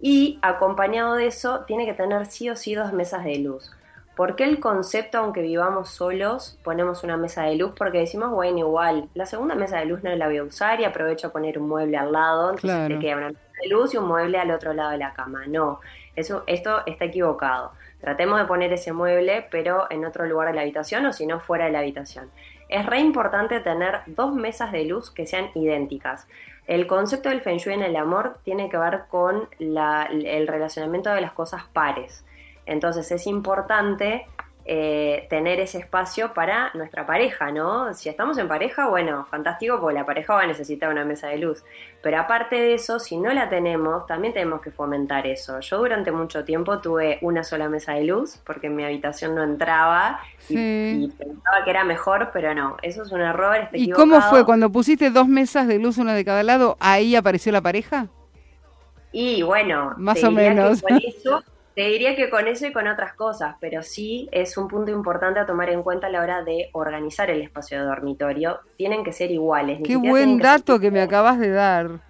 Y acompañado de eso, tiene que tener sí o sí dos mesas de luz. ¿Por qué el concepto, aunque vivamos solos, ponemos una mesa de luz? Porque decimos, bueno, igual, la segunda mesa de luz no la voy a usar y aprovecho a poner un mueble al lado, entonces Claro. te queda una mesa de luz y un mueble al otro lado de la cama. No, eso, esto está equivocado. Tratemos de poner ese mueble, pero en otro lugar de la habitación o si no, fuera de la habitación. Es re importante tener dos mesas de luz que sean idénticas. El concepto del Feng Shui en el amor tiene que ver con la- el relacionamiento de las cosas pares. Entonces es importante eh, tener ese espacio para nuestra pareja, ¿no? Si estamos en pareja, bueno, fantástico, porque la pareja va a necesitar una mesa de luz. Pero aparte de eso, si no la tenemos, también tenemos que fomentar eso. Yo durante mucho tiempo tuve una sola mesa de luz, porque en mi habitación no entraba y, Sí. y pensaba que era mejor, pero no, eso es un error. está ¿Y cómo fue? Cuando pusiste dos mesas de luz, una de cada lado, ahí apareció la pareja. Y bueno, Más o que menos. con eso- te diría que con eso y con otras cosas, pero sí es un punto importante a tomar en cuenta a la hora de organizar el espacio de dormitorio. Tienen que ser iguales. Qué buen que dato que me acabas de dar.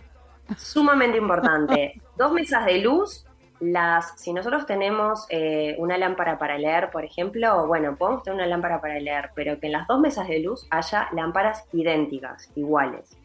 sumamente [laughs] importante. Dos mesas de luz. Las, si nosotros tenemos eh, una lámpara para leer, por ejemplo, bueno, podemos tener una lámpara para leer, pero que en las dos mesas de luz haya lámparas idénticas, iguales.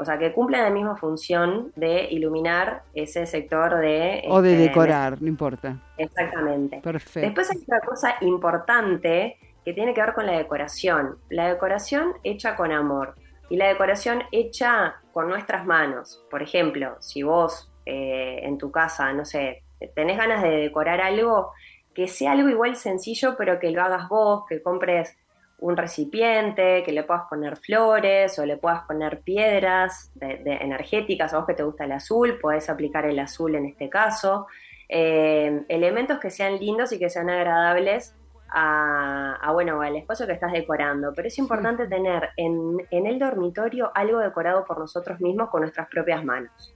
O sea, que cumplan la misma función de iluminar ese sector de... O de este, decorar, no importa. Exactamente. Perfecto. Después hay otra cosa importante que tiene que ver con la decoración. La decoración hecha con amor y la decoración hecha con nuestras manos. Por ejemplo, si vos eh, en tu casa, no sé, tenés ganas de decorar algo, que sea algo igual sencillo, pero que lo hagas vos, que compres un recipiente, que le puedas poner flores o le puedas poner piedras de, de energéticas, a vos que te gusta el azul, podés aplicar el azul en este caso. Eh, elementos que sean lindos y que sean agradables a, a, bueno, al espacio que estás decorando. Pero es importante tener en, en el dormitorio algo decorado por nosotros mismos con nuestras propias manos.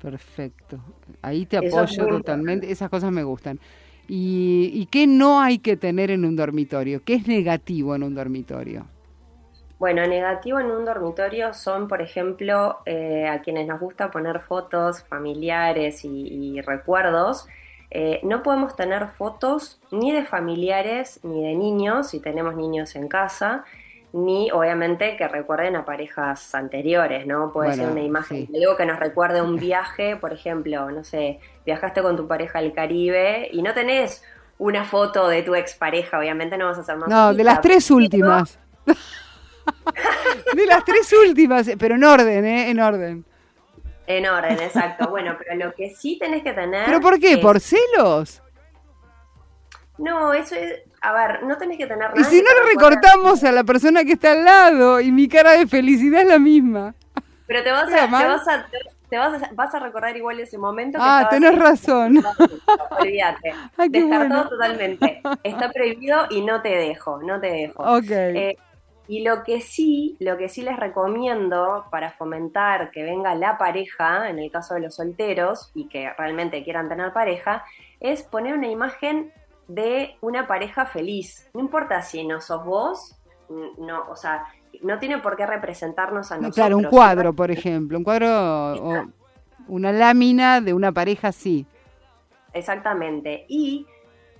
Perfecto. Ahí te es apoyo totalmente. Esas cosas me gustan. ¿Y, ¿Y qué no hay que tener en un dormitorio? ¿Qué es negativo en un dormitorio? Bueno, negativo en un dormitorio son, por ejemplo, eh, a quienes nos gusta poner fotos familiares y, y recuerdos. Eh, no podemos tener fotos ni de familiares ni de niños, si tenemos niños en casa, ni obviamente que recuerden a parejas anteriores, ¿no? Puede Bueno, ser una imagen, sí. algo que nos recuerde a un [laughs] viaje, por ejemplo, no sé, viajaste con tu pareja al Caribe y no tenés una foto de tu expareja, obviamente no vas a hacer más. No, de las tres últimas. [laughs] de las tres últimas, pero en orden, ¿eh? En orden. En orden, exacto. Bueno, pero lo que sí tenés que tener. ¿Pero por qué? es- ¿Por celos? No, eso es. A ver, no tenés que tener Y si no recuerde- recortamos a la persona que está al lado y mi cara de felicidad es la misma. Pero te vas a, ¿Queda te vas a, te vas a, vas a recordar igual ese momento. que Ah, tenés en- razón. [laughs] Olvídate. Descartado [laughs] bueno. totalmente. Está prohibido y no te dejo, no te dejo. Ok. Eh, y lo que sí, lo que sí les recomiendo para fomentar que venga la pareja, en el caso de los solteros, y que realmente quieran tener pareja, es poner una imagen de una pareja feliz. No importa si no sos vos, no, o sea, no tiene por qué representarnos a No, nosotros. claro, un cuadro, por ejemplo. Un cuadro o una lámina de una pareja, sí. Exactamente. Y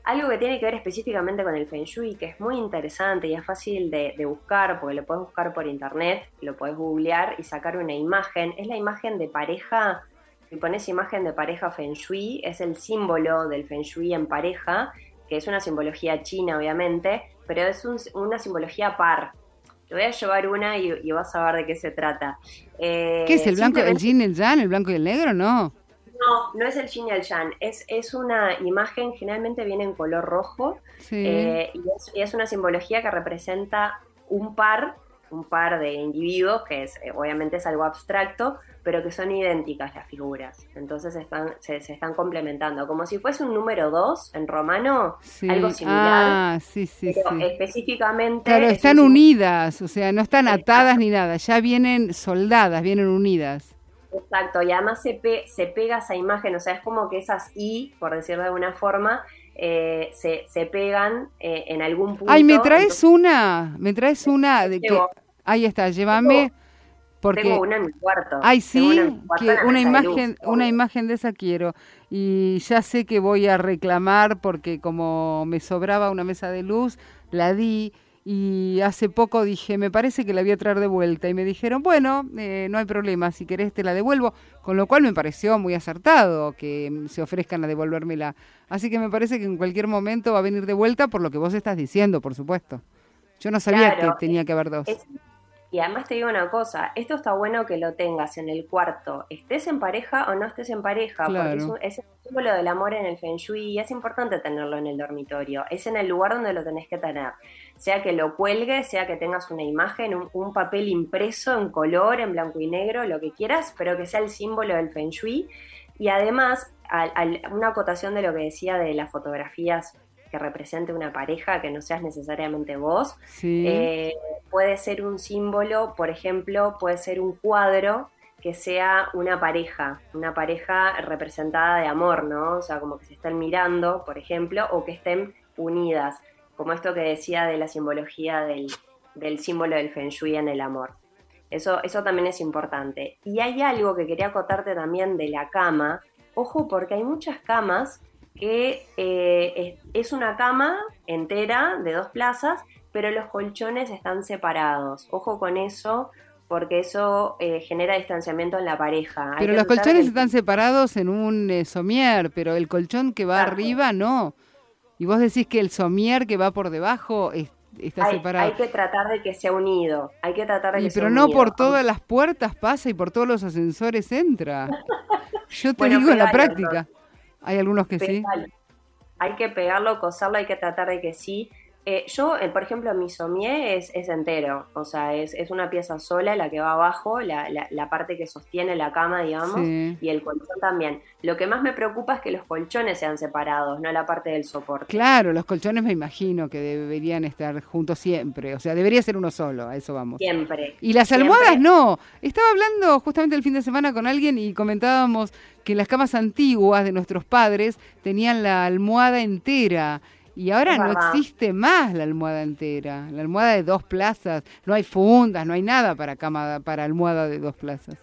algo que tiene que ver específicamente con el Feng Shui, que es muy interesante y es fácil de, de buscar, porque lo puedes buscar por internet, lo puedes googlear y sacar una imagen, es la imagen de pareja. Si pones imagen de pareja Feng Shui, es el símbolo del Feng Shui en pareja, que es una simbología china, obviamente, pero es un- una simbología par. Te voy a llevar una y, y vas a ver de qué se trata. Eh, ¿Qué es el blanco, el yin, el yang, el blanco y el negro? No. no, no es el yin y el yang, es, es una imagen, generalmente viene en color rojo, Sí. eh, y, es, y es una simbología que representa un par, un par de individuos, que es eh, obviamente es algo abstracto, pero que son idénticas las figuras. Entonces están, se, se están complementando, como si fuese un número 2 en romano, Sí. algo similar. Ah, sí, sí, pero específicamente... Claro, es están un- unidas, o sea, no están atadas ni nada, ya vienen soldadas, vienen unidas. Exacto, y además se, pe- se pega esa imagen, o sea, es como que esas I, por decirlo de alguna forma, eh, se, se pegan eh, en algún punto. Ay, ¿me traes entonces una? ¿Me traes una? De que... Ahí está, llévame. Porque... Tengo una en mi cuarto. Ay, sí, cuarto que una imagen, luz, una imagen de esa quiero. Y ya sé que voy a reclamar porque como me sobraba una mesa de luz, la di y hace poco dije, me parece que la voy a traer de vuelta. Y me dijeron, bueno, eh, no hay problema, si querés te la devuelvo. Con lo cual me pareció muy acertado que mm, se ofrezcan a devolvérmela. Así que me parece que en cualquier momento va a venir de vuelta por lo que vos estás diciendo, por supuesto. Yo no sabía Claro, que tenía que haber dos. Es- y además te digo una cosa, esto está bueno que lo tengas en el cuarto, estés en pareja o no estés en pareja, porque es, un- es símbolo del amor en el Feng Shui y es importante tenerlo en el dormitorio. Es en el lugar donde lo tenés que tener. Sea que lo cuelgues, sea que tengas una imagen, un, un papel impreso en color, en blanco y negro, lo que quieras, pero que sea el símbolo del Feng Shui. Y además, al- al- una acotación de lo que decía de las fotografías que represente una pareja, que no seas necesariamente vos, Sí. eh, puede ser un símbolo, por ejemplo, puede ser un cuadro que sea una pareja, una pareja representada de amor, ¿no? O sea, como que se estén mirando, por ejemplo, o que estén unidas, como esto que decía de la simbología del, del símbolo del Feng Shui en el amor. Eso, eso también es importante. Y hay algo que quería acotarte también de la cama. Ojo, porque hay muchas camas que eh, es, es una cama entera de dos plazas, pero los colchones están separados. Ojo con eso, porque eso eh, genera distanciamiento en la pareja. Hay Pero los colchones están separados en un eh, somier, pero el colchón que va arriba no. Y vos decís que el somier que va por debajo es- está hay, separado. hay que tratar de que sea unido. Hay que tratar de Y que sea pero no por todas las puertas pasa y por todos los ascensores entra. [laughs] Yo te Bueno, digo en la práctica. Hay algunos que sí. Hay que pegarlo, coserlo, hay que tratar de que sí. Eh, yo, eh, por ejemplo, mi somier es, es entero, o sea, es, es una pieza sola la que va abajo, la, la- la parte que sostiene la cama, digamos, Sí. y el colchón también. Lo que más me preocupa es que los colchones sean separados, no la parte del soporte. Claro, los colchones me imagino que deberían estar juntos siempre. O sea, debería ser uno solo, a eso vamos. Siempre. Y las Siempre. almohadas no. Estaba hablando justamente el fin de semana con alguien y comentábamos que las camas antiguas de nuestros padres tenían la almohada entera. Y ahora no existe más la almohada entera. La almohada de dos plazas. No hay fundas, no hay nada para cama, para almohada de dos plazas.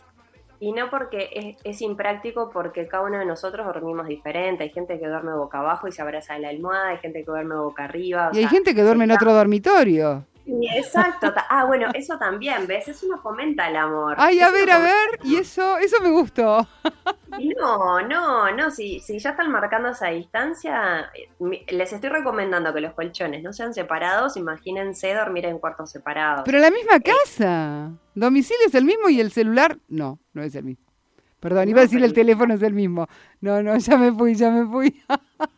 Y no porque es, es impráctico, porque cada uno de nosotros dormimos diferente. Hay gente que duerme boca abajo y se abraza de la almohada, hay gente que duerme boca arriba. o Y hay gente que duerme en otro dormitorio. Exacto. Ah, bueno, eso también, ¿ves? Eso no fomenta el amor. Ay, a Eso ver, no a ver. Y eso, eso me gustó. No, no, no, si, si ya están marcando esa distancia, eh, les estoy recomendando que los colchones no sean separados, imagínense dormir en cuartos separados. Pero en la misma casa. Domicilio es el mismo y el celular no, no es el mismo. Perdón, iba a decir el teléfono es el mismo. No, no, ya me fui, ya me fui.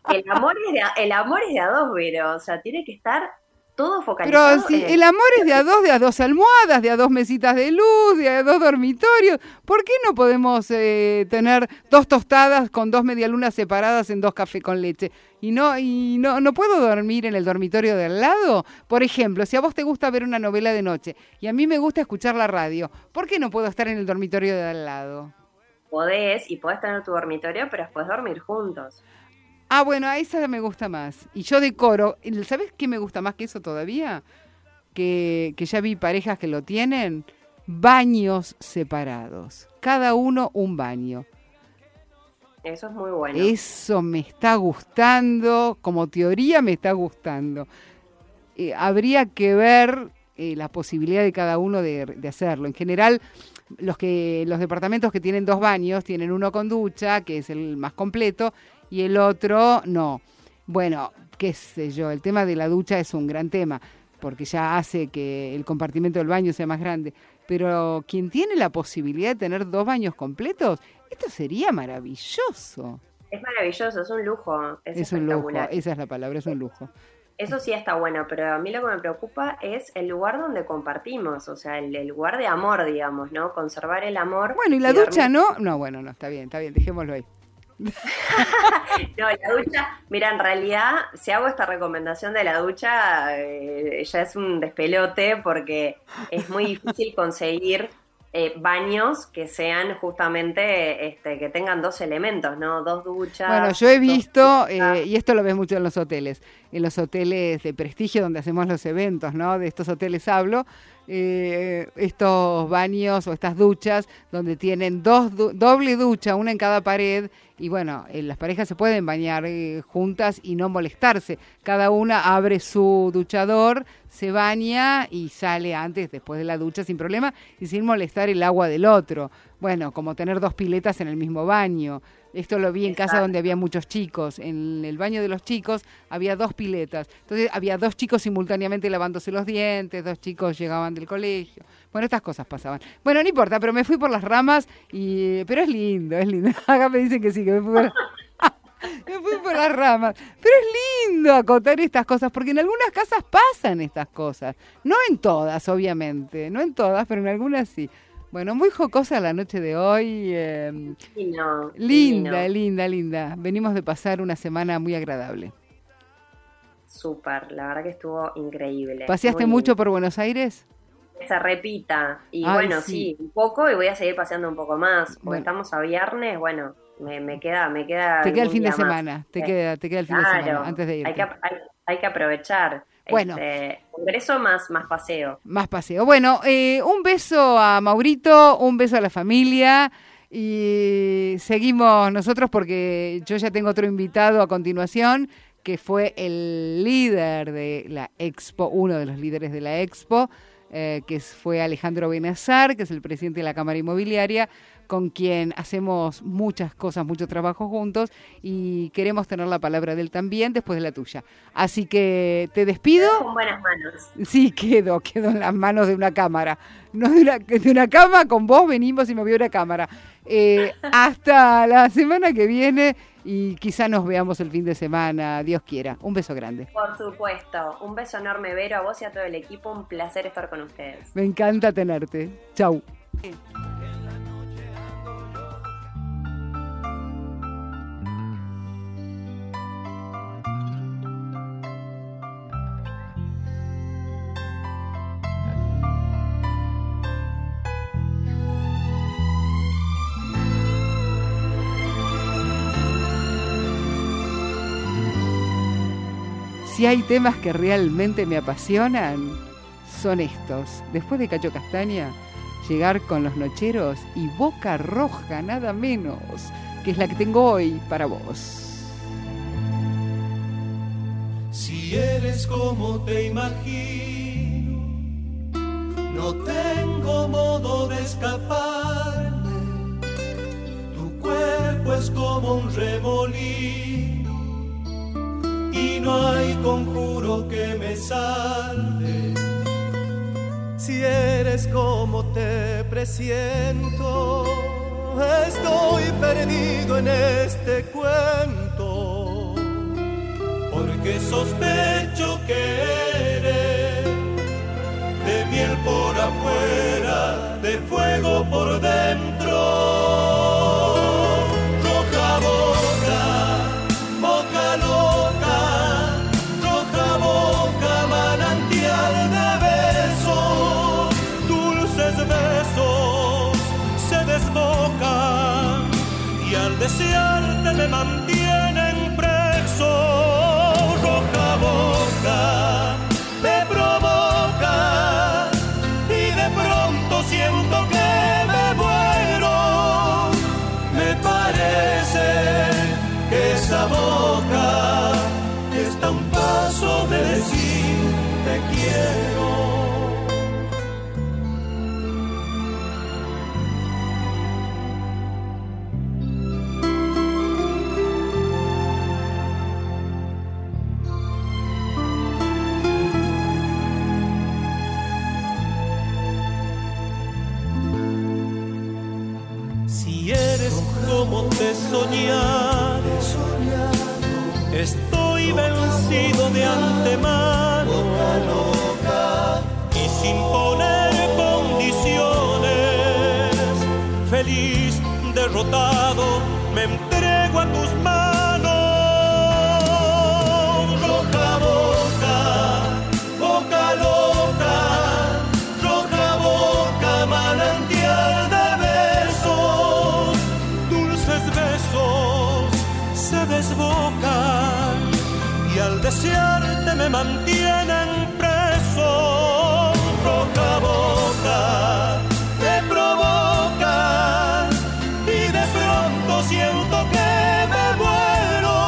El amor es de a, el amor es de a dos, pero, o sea, tiene que estar todo Pero focalizado. si en el amor es de a dos, de a dos almohadas, de a dos mesitas de luz, de a dos dormitorios, ¿por qué no podemos eh, tener dos tostadas con dos medialunas separadas en dos cafés con leche? Y no y no no puedo dormir en el dormitorio de al lado. Por ejemplo, si a vos te gusta ver una novela de noche y a mí me gusta escuchar la radio, ¿por qué no puedo estar en el dormitorio de al lado? Podés y podés tener tu dormitorio, pero después dormir juntos. Ah, bueno, a esa me gusta más. Y yo decoro, ¿sabes qué me gusta más que eso todavía? Que, que ya vi parejas que lo tienen, baños separados. Cada uno un baño. Eso es muy bueno. Eso me está gustando, como teoría me está gustando. Eh, habría que ver eh, la posibilidad de cada uno de, de hacerlo. En general, los que los departamentos que tienen dos baños tienen uno con ducha, que es el más completo, y el otro no. Bueno, qué sé yo, el tema de la ducha es un gran tema, porque ya hace que el compartimento del baño sea más grande. Pero quien tiene la posibilidad de tener dos baños completos, esto sería maravilloso. Es maravilloso, es un lujo. Es, Es un lujo, esa es la palabra, es un lujo. Eso sí está bueno, pero a mí lo que me preocupa es el lugar donde compartimos, o sea, el, el lugar de amor, digamos, ¿no? Conservar el amor. Bueno, y la ducha no, no, bueno, no, está bien, está bien, dejémoslo ahí. [laughs] No, la ducha, mira, en realidad, si hago esta recomendación de la ducha, eh, ya es un despelote porque es muy difícil conseguir eh, baños que sean justamente, este, que tengan dos elementos, ¿no? Dos duchas. Bueno, yo he visto, eh, y esto lo ves mucho en los hoteles, en los hoteles de prestigio donde hacemos los eventos, ¿no? De estos hoteles hablo, eh, estos baños o estas duchas donde tienen dos du- doble ducha, una en cada pared, y bueno, eh, las parejas se pueden bañar eh, juntas y no molestarse. Cada una abre su duchador, se baña y sale antes, después de la ducha sin problema y sin molestar el agua del otro. Bueno, como tener dos piletas en el mismo baño. Esto lo vi en casa donde había muchos chicos. En el baño de los chicos había dos piletas. Entonces había dos chicos simultáneamente lavándose los dientes, dos chicos llegaban del colegio. Bueno, estas cosas pasaban. Bueno, no importa, pero me fui por las ramas y pero es lindo, es lindo. [laughs] Acá me dicen que sí, que me fui por [laughs] Me fui por las ramas. Pero es lindo acotar estas cosas, porque en algunas casas pasan estas cosas. No en todas, obviamente. No en todas, pero en algunas sí. Bueno, muy jocosa la noche de hoy. eh, Divino, linda, linda, linda. Venimos de pasar una semana muy agradable. Súper, la verdad que estuvo increíble. ¿Paseaste Muy mucho por Buenos Aires? Se repita. Y Ay, bueno, sí. sí. un poco y voy a seguir paseando un poco más. Porque Bueno. estamos a viernes, bueno, me, me queda, me queda. Te queda el fin de más. semana. Te queda, te queda el fin de semana antes de Hay irte. que, hay, hay que aprovechar. Bueno. Este, congreso más, más paseo. Más paseo. Bueno, eh, un beso a Maurito, un beso a la familia y seguimos nosotros porque yo ya tengo otro invitado a continuación que fue el líder de la Expo, uno de los líderes de la Expo, eh, que fue Alejandro Benazar, que es el presidente de la Cámara Inmobiliaria, con quien hacemos muchas cosas, mucho trabajo juntos y queremos tener la palabra de él también después de la tuya. Así que te despido. Con buenas manos. Sí, quedo, quedo en las manos de una cámara. No de una, de una cama, con vos venimos y me vio una cámara. Eh, hasta la semana que viene y quizá nos veamos el fin de semana, Dios quiera. Un beso grande. Por supuesto. Un beso enorme, Vero, a vos y a todo el equipo. Un placer estar con ustedes. Me encanta tenerte. Chau. Si hay temas que realmente me apasionan, son estos. Después de Cacho Castaña, llegar con los nocheros y Boca Roja, nada menos, que es la que tengo hoy para vos. Si eres como te imagino, no tengo modo de escaparme. Tu cuerpo es como un remolino y no hay conjuro que me salve. Si eres como te presiento, estoy perdido en este cuento porque sospecho me mantienen preso. Roja boca me provoca y de pronto siento que me muero.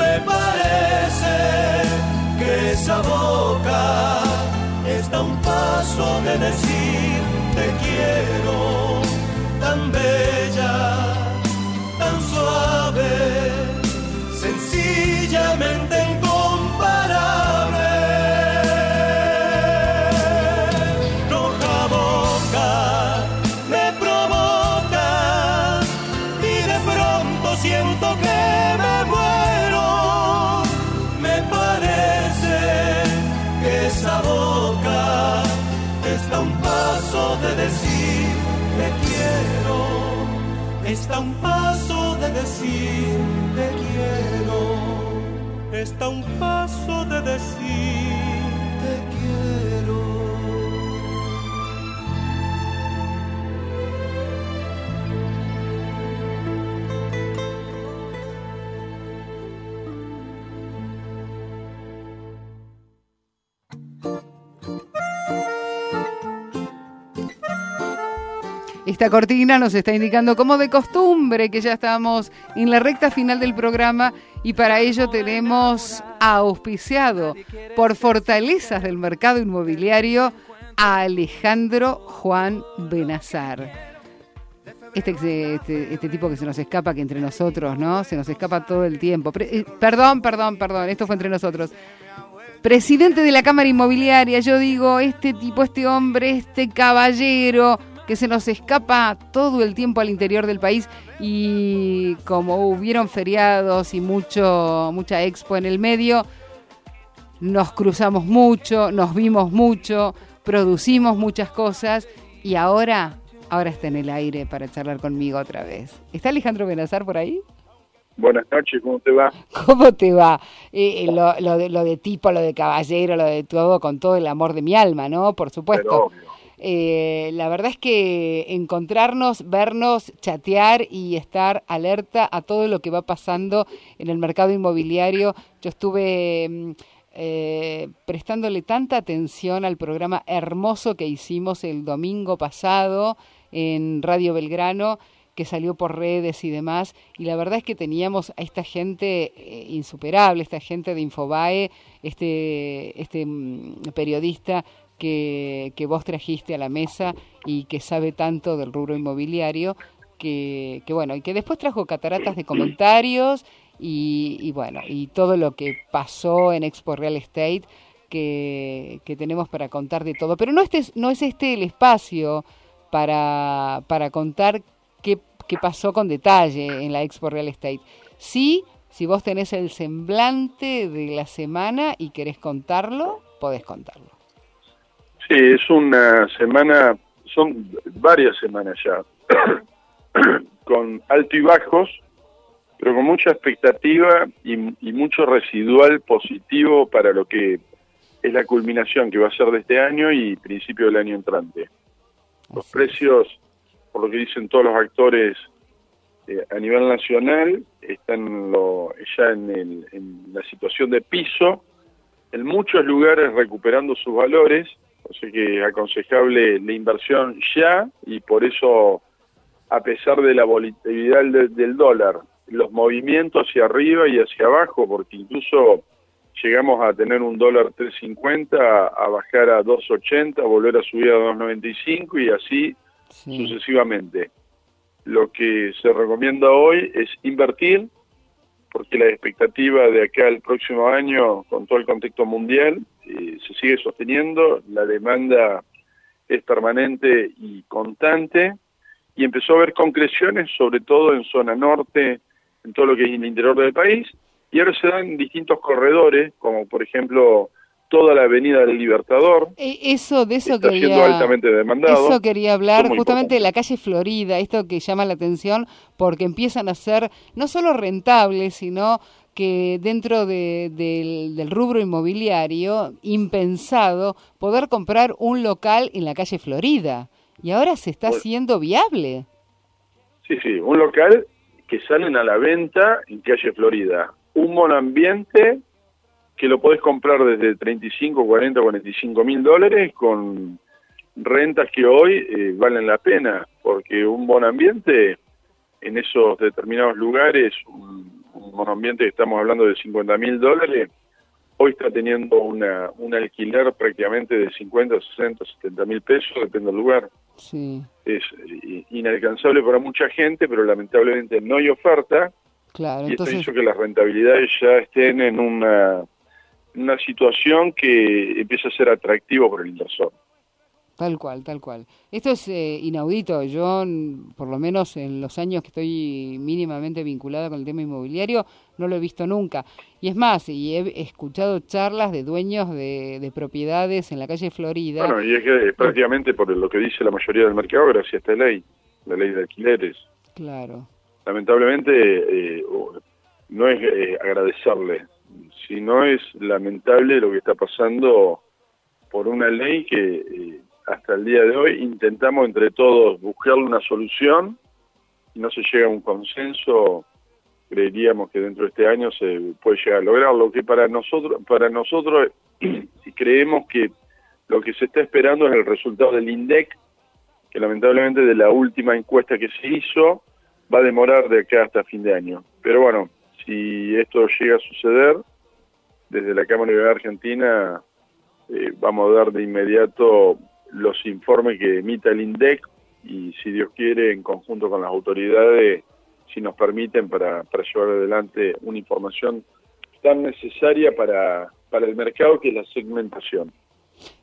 Me parece que esa boca está un paso de decir está un paso de decir te quiero, está un paso Esta cortina nos está indicando como de costumbre que ya estamos en la recta final del programa y para ello tenemos auspiciado por fortalezas del mercado inmobiliario a Alejandro Juan Benazar. Este, este, este tipo que se nos escapa, que entre nosotros, ¿no? Se nos escapa todo el tiempo. Eh, perdón, perdón, perdón, esto fue entre nosotros. Presidente de la Cámara Inmobiliaria, yo digo, este tipo, este hombre, este caballero que se nos escapa todo el tiempo al interior del país y como hubieron feriados y mucho mucha expo en el medio, nos cruzamos mucho, nos vimos mucho, producimos muchas cosas y ahora ahora está en el aire para charlar conmigo otra vez. ¿Está Alejandro Benazar por ahí? Buenas noches, ¿cómo te va? [laughs] ¿Cómo te va? Eh, eh, lo, lo de, lo de tipo, lo de caballero, lo de todo, con todo el amor de mi alma, ¿no? Por supuesto. Eh, la verdad es que encontrarnos, vernos, chatear y estar alerta a todo lo que va pasando en el mercado inmobiliario. Yo estuve mm, eh, prestándole tanta atención al programa hermoso que hicimos el domingo pasado en Radio Belgrano que salió por redes y demás, y la verdad es que teníamos a esta gente eh, insuperable, esta gente de Infobae, este, este mm, periodista que, vos trajiste a la mesa y que sabe tanto del rubro inmobiliario, que, bueno, y que después trajo cataratas de comentarios y, bueno, y todo lo que pasó en Expo Real Estate que, que tenemos para contar de todo. Pero no, este, es- no es este el espacio para, para contar qué, qué pasó con detalle en la Expo Real Estate. Sí, si vos tenés el semblante de la semana y querés contarlo, podés contarlo. Sí, es una semana, son varias semanas ya, [coughs] con alto y bajos, pero con mucha expectativa y, y mucho residual positivo para lo que es la culminación que va a ser de este año y principio del año entrante. Los precios, por lo que dicen todos los actores eh, a nivel nacional, están lo- ya en, el- en la situación de piso, en muchos lugares recuperando sus valores, así que es aconsejable la inversión ya y por eso, a pesar de la volatilidad del, del dólar, los movimientos hacia arriba y hacia abajo, porque incluso llegamos a tener un dólar 3.50, a, a bajar a 2.80, a volver a subir a 2.95 y así sucesivamente. Lo que se recomienda hoy es invertir, porque la expectativa de acá al próximo año, con todo el contexto mundial, eh, se sigue sosteniendo, la demanda es permanente y constante, y empezó a haber concreciones, sobre todo en zona norte, en todo lo que es el interior del país, y ahora se dan distintos corredores, como por ejemplo toda la avenida del Libertador, Eh, Eso, de eso está siendo quería, altamente demandado. eso quería hablar, justamente de la calle Florida, esto que llama la atención porque empiezan a ser no solo rentables, sino que dentro de- del, del rubro inmobiliario, impensado, poder comprar un local en la calle Florida. Y ahora se está haciendo viable. Sí, sí, un local que salen a la venta en calle Florida. Un monoambiente que lo podés comprar desde 35, 40, 45 mil dólares con rentas que hoy eh, valen la pena, porque un monoambiente en esos determinados lugares, un, un monoambiente que estamos hablando de 50 mil dólares, hoy está teniendo una, un alquiler prácticamente de 50, 60, 70 mil pesos, depende del lugar Sí, es eh, inalcanzable para mucha gente, pero lamentablemente no hay oferta claro. y esto Entonces, hizo que las rentabilidades ya estén en una, una situación que empieza a ser atractivo por el inversor. Tal cual, tal cual. Esto es eh, inaudito. Yo, por lo menos en los años que estoy mínimamente vinculada con el tema inmobiliario, no lo he visto nunca. Y es más, y he escuchado charlas de dueños de, de propiedades en la calle Florida. Bueno, y es que prácticamente por lo que dice la mayoría del mercado gracias a esta ley, la ley de alquileres. Claro. Lamentablemente eh, no es eh, agradecerle, sino es lamentable lo que está pasando por una ley que eh, hasta el día de hoy intentamos entre todos buscarle una solución y no se llega a un consenso creeríamos que dentro de este año se puede llegar a lograr. Lo que para nosotros para nosotros [clears throat] si creemos que lo que se está esperando es el resultado del INDEC que lamentablemente de la última encuesta que se hizo va a demorar de acá hasta fin de año. Pero bueno si esto llega a suceder desde la Cámara de Argentina eh, vamos a dar de inmediato los informes que emita el INDEC y si Dios quiere en conjunto con las autoridades si nos permiten para, para llevar adelante una información tan necesaria para, para el mercado que es la segmentación.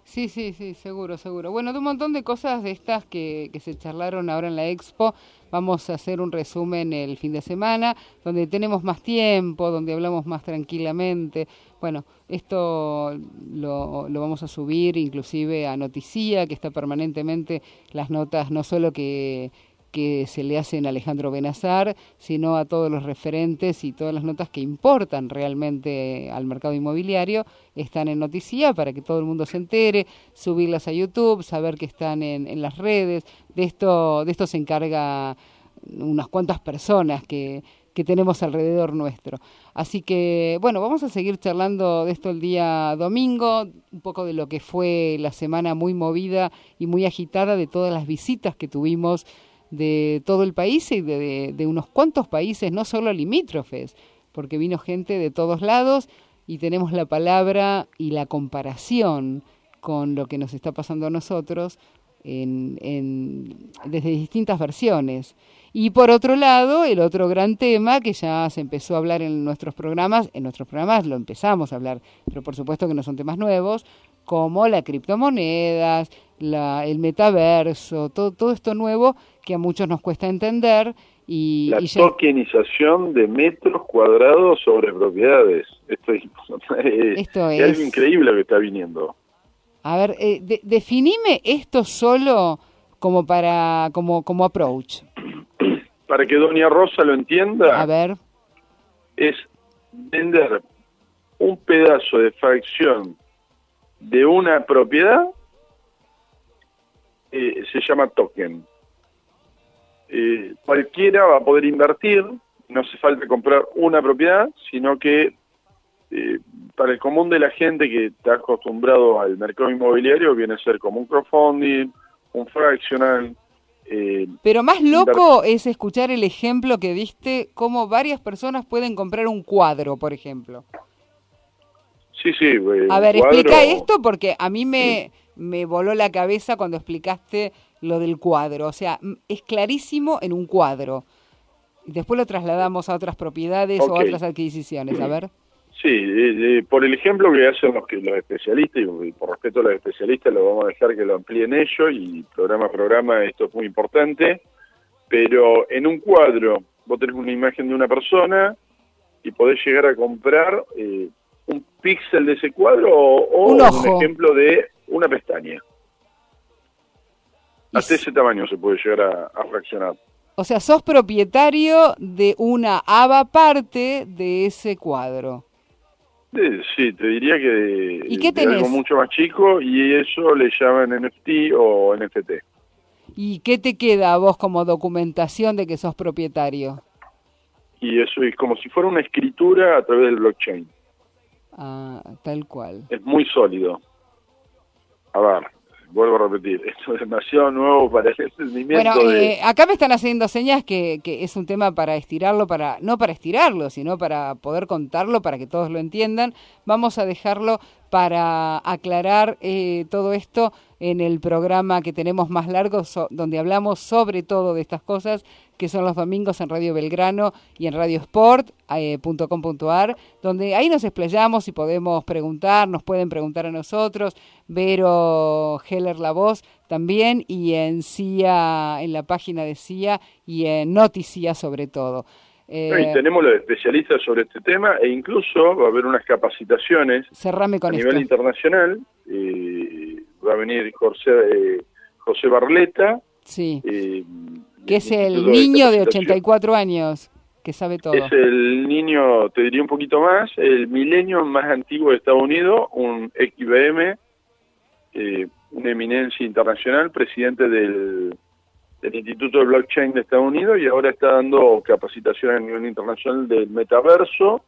Sí, sí, sí, seguro, seguro. Bueno, de un montón de cosas de estas que, que se charlaron ahora en la expo, vamos a hacer un resumen el fin de semana, donde tenemos más tiempo, donde hablamos más tranquilamente. Bueno, esto lo, lo vamos a subir inclusive a Noticia, que está permanentemente las notas, no solo que que se le hacen a Alejandro Benazar, sino a todos los referentes y todas las notas que importan realmente al mercado inmobiliario, están en Noticia para que todo el mundo se entere, subirlas a YouTube, saber que están en, en las redes. De esto, de esto se encarga unas cuantas personas que, que tenemos alrededor nuestro. Así que, bueno, vamos a seguir charlando de esto el día domingo, un poco de lo que fue la semana muy movida y muy agitada de todas las visitas que tuvimos de todo el país y de, de, unos cuantos países, no solo limítrofes, porque vino gente de todos lados y tenemos la palabra y la comparación con lo que nos está pasando a nosotros en, en, desde distintas versiones. Y por otro lado, el otro gran tema que ya se empezó a hablar en nuestros programas, en nuestros programas lo empezamos a hablar, pero por supuesto que no son temas nuevos, como la criptomonedas, la, el metaverso, todo, todo esto nuevo que a muchos nos cuesta entender. Y, la y ya... tokenización de metros cuadrados sobre propiedades. Esto es, [laughs] esto es, es algo increíble lo que está viniendo. A ver, eh, de, definime esto solo como para como como approach. [clears throat] Para que Doña Rosa lo entienda. A ver. Es vender un pedazo de fracción de una propiedad eh, se llama token. Eh, cualquiera va a poder invertir, no hace falta comprar una propiedad, sino que eh, para el común de la gente que está acostumbrado al mercado inmobiliario viene a ser como un crowdfunding, un fractional. Eh, Pero más loco es escuchar el ejemplo que diste, cómo varias personas pueden comprar un cuadro, por ejemplo. Sí, sí. Eh, a ver, cuadro... explica esto porque a mí me, sí. me voló la cabeza cuando explicaste lo del cuadro. O sea, es clarísimo en un cuadro. Después lo trasladamos a otras propiedades okay. o a otras adquisiciones. A ver. Sí, eh, eh, por el ejemplo que hacen los, que, los especialistas, y por respeto a los especialistas lo vamos a dejar que lo amplíen ellos y programa a programa esto es muy importante, pero en un cuadro vos tenés una imagen de una persona y podés llegar a comprar eh, píxel de ese cuadro o, o un, un, ejemplo de una pestaña. Hasta ese tamaño se puede llegar a, a fraccionar. O sea, sos propietario de una aba parte de ese cuadro. Sí, te diría que de, ¿Y qué de algo mucho más chico y eso le llaman NFT o NFT. ¿Y qué te queda a vos como documentación de que sos propietario? Y eso es como si fuera una escritura a través del blockchain. Ah, tal cual. Es muy sólido. A ver, vuelvo a repetir, [laughs] esto es demasiado nuevo para el entendimiento. Bueno, de... eh, acá me están haciendo señas que, que, es un tema para estirarlo, para no para estirarlo, sino para poder contarlo, para que todos lo entiendan. Vamos a dejarlo para aclarar eh, todo esto en el programa que tenemos más largo, so- donde hablamos sobre todo de estas cosas, que son los domingos en Radio Belgrano y en radiosport.com.ar, donde ahí nos explayamos y podemos preguntar, nos pueden preguntar a nosotros, Vero Heller La Voz también, y en CIA, en la página de CIA y en Noticia sobre todo. Eh, No, y tenemos los especialistas sobre este tema e incluso va a haber unas capacitaciones cerrame con a esto. nivel internacional. eh, va a venir José, eh, José Barleta. Sí. eh, que es el de niño de Capacitación. 84 años, que sabe todo. Es el niño, te diría un poquito más, el milenio más antiguo de Estados Unidos, un ex IBM, eh, una eminencia internacional, presidente del, del Instituto de Blockchain de Estados Unidos y ahora está dando capacitación a nivel internacional del metaverso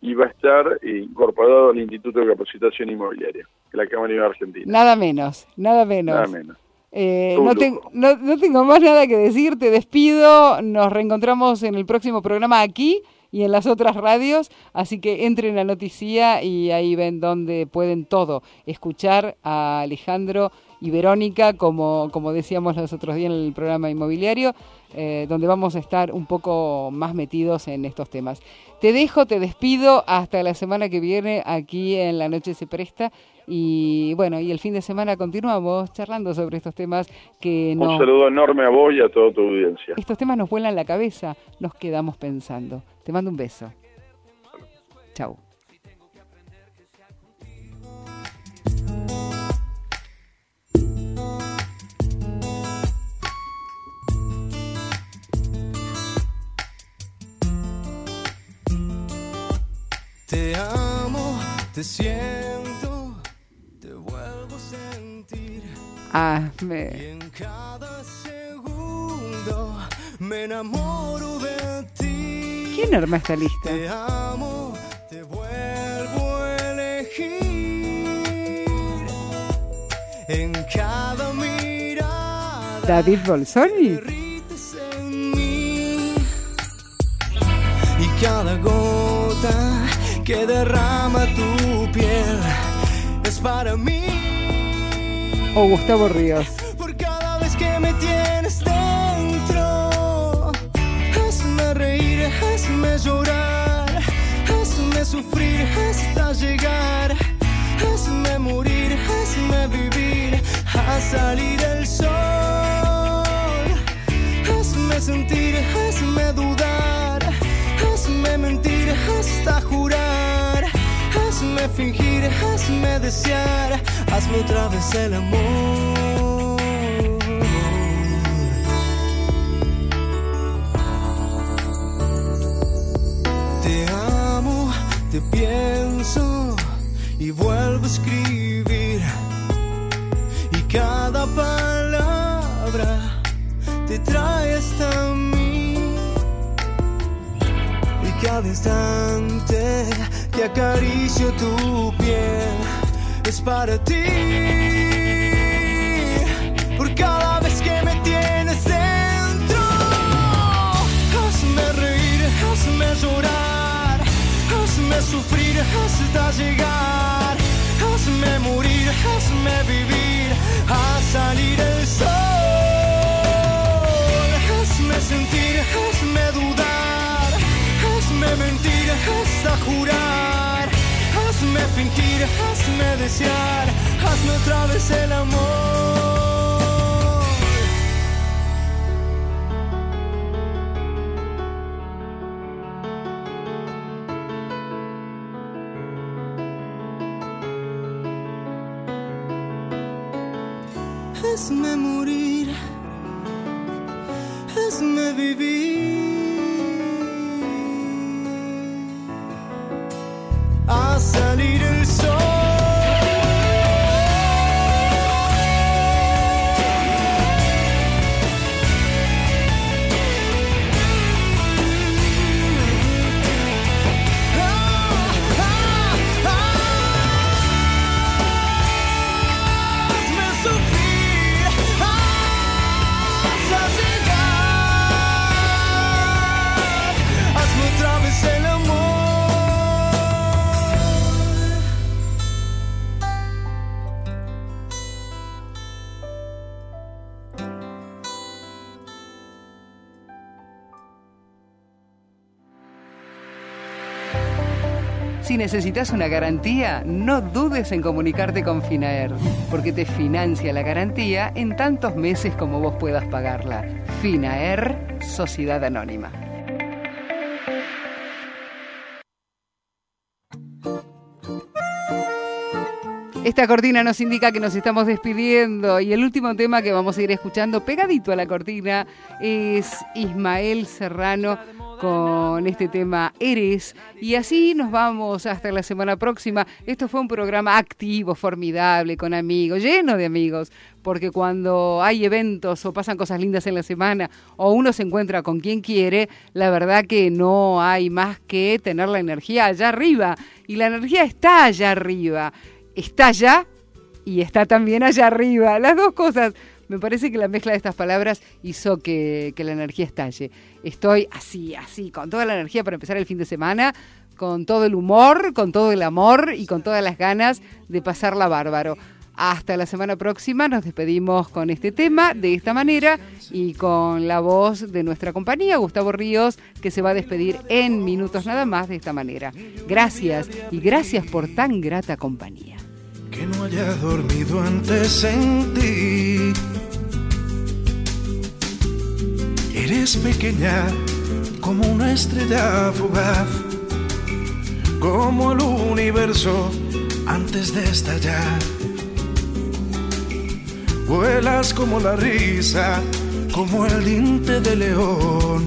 y va a estar eh, incorporado al Instituto de Capacitación Inmobiliaria de la Cámara de Argentina. Nada menos, nada menos. Nada menos. Eh, no tengo más nada que decir, te despido, nos reencontramos en el próximo programa aquí y en las otras radios, así que entren a Noticia y ahí ven donde pueden todo, escuchar a Alejandro y Verónica, como, como decíamos los otros días en el programa inmobiliario, eh, donde vamos a estar un poco más metidos en estos temas. Te dejo, te despido hasta la semana que viene aquí en La Noche se presta y bueno, y el fin de semana continuamos charlando sobre estos temas que Un nos, saludo enorme a vos y a toda tu audiencia. estos temas nos vuelan la cabeza, nos quedamos pensando. Te mando un beso. Chau. Te amo, te siento, te vuelvo a sentir. Ah, Y me... en cada segundo me enamoro de ti. ¿Quién arma esta lista? Te amo, te vuelvo a elegir. En cada mirada David Bolsoni. derrites en mí. Y cada gota que derrama tu piel es para mí. O Gustavo Ríos. Por cada vez que me tienes dentro, hazme reír, hazme llorar, hazme sufrir hasta llegar, hazme morir, hazme vivir, a salir el sol, hazme sentir, hazme dudar, hazme mentir hasta jurar. Hazme fingir, hazme desear, hazme otra vez el amor. Te amo, te pienso y vuelvo a escribir. Y cada palabra te trae hasta cada instante que acaricio tu piel es para ti. Por cada vez que me tienes dentro, hazme reír, hazme llorar, hazme sufrir hasta llegar, hazme morir, hazme vivir, a salir el sol, hazme mentir hasta jurar, hazme fingir, hazme desear, hazme otra vez el amor. Necesitas una garantía, no dudes en comunicarte con Finaer, porque te financia la garantía en tantos meses como vos puedas pagarla. Finaer, Sociedad Anónima. Esta cortina nos indica que nos estamos despidiendo y el último tema que vamos a ir escuchando pegadito a la cortina es Ismael Serrano con este tema Eres y así nos vamos hasta la semana próxima. Esto fue un programa activo, formidable, con amigos, lleno de amigos, porque cuando hay eventos o pasan cosas lindas en la semana o uno se encuentra con quien quiere, la verdad que no hay más que tener la energía allá arriba y la energía está allá arriba está allá y está también allá arriba. Las dos cosas. Me parece que la mezcla de estas palabras hizo que, que la energía estalle. Estoy así, así, con toda la energía para empezar el fin de semana, con todo el humor, con todo el amor y con todas las ganas de pasarla bárbaro. Hasta la semana próxima nos despedimos con este tema de esta manera y con la voz de nuestra compañía, Gustavo Ríos, que se va a despedir en minutos nada más de esta manera. Gracias y gracias por tan grata compañía. Que no haya dormido antes en ti. Eres pequeña como una estrella fugaz, como el universo antes de estallar. Vuelas como la risa, como el diente de león.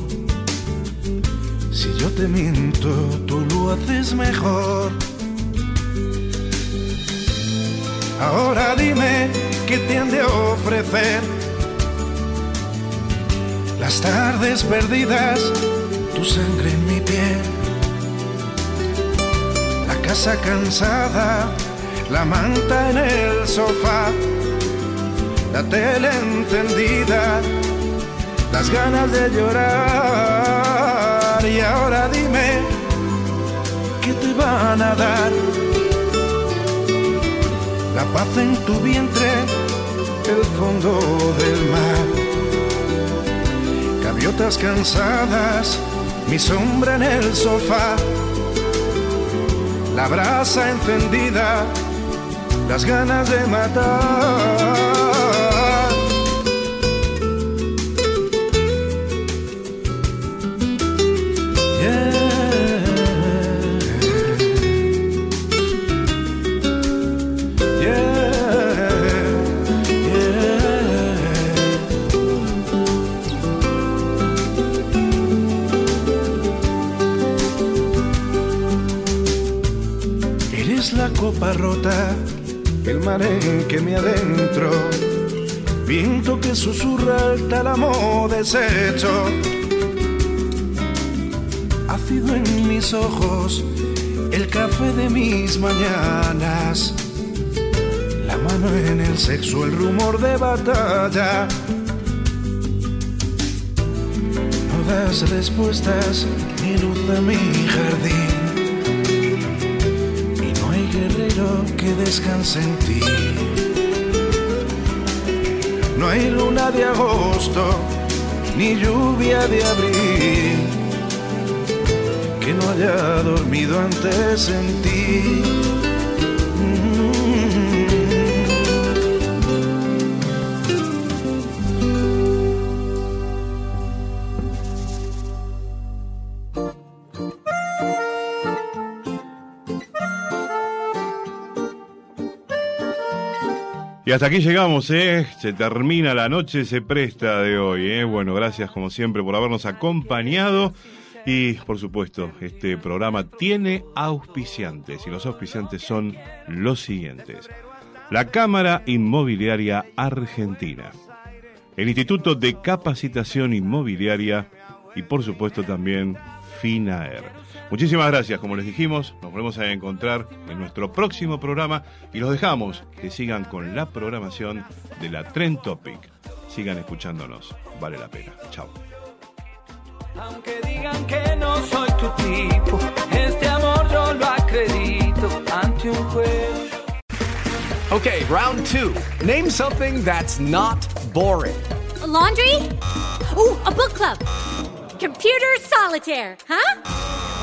Si yo te miento, tú lo haces mejor. Ahora dime qué te han de ofrecer. Las tardes perdidas, tu sangre en mi piel. La casa cansada, la manta en el sofá la tele encendida, las ganas de llorar. Y ahora dime, ¿qué te van a dar? La paz en tu vientre, el fondo del mar. Gaviotas cansadas, mi sombra en el sofá. La brasa encendida, las ganas de matar. Eres la copa rota, el mar en que me adentro, viento que susurra el tálamo deshecho, ácido en mis ojos, el café de mis mañanas, la mano en el sexo, el rumor de batalla. No das respuestas ni luz a mi jardín. Ti. No hay luna de agosto ni lluvia de abril que no haya dormido antes en ti. Y hasta aquí llegamos, ¿eh? Se termina la noche, se presta de hoy, ¿eh? Bueno, gracias como siempre por habernos acompañado. Y por supuesto, este programa tiene auspiciantes y los auspiciantes son los siguientes. La Cámara Inmobiliaria Argentina, el Instituto de Capacitación Inmobiliaria y por supuesto también FINAER. Muchísimas gracias, como les dijimos, nos volvemos a encontrar en nuestro próximo programa y los dejamos que sigan con la programación de la Trend Topic. Sigan escuchándonos, vale la pena. Chao. Aunque digan que no soy tu tipo, este amor yo lo acredito ante un juez. Okay, round two. Name something that's not boring. A laundry? Ooh, a book club. Computer solitaire, huh?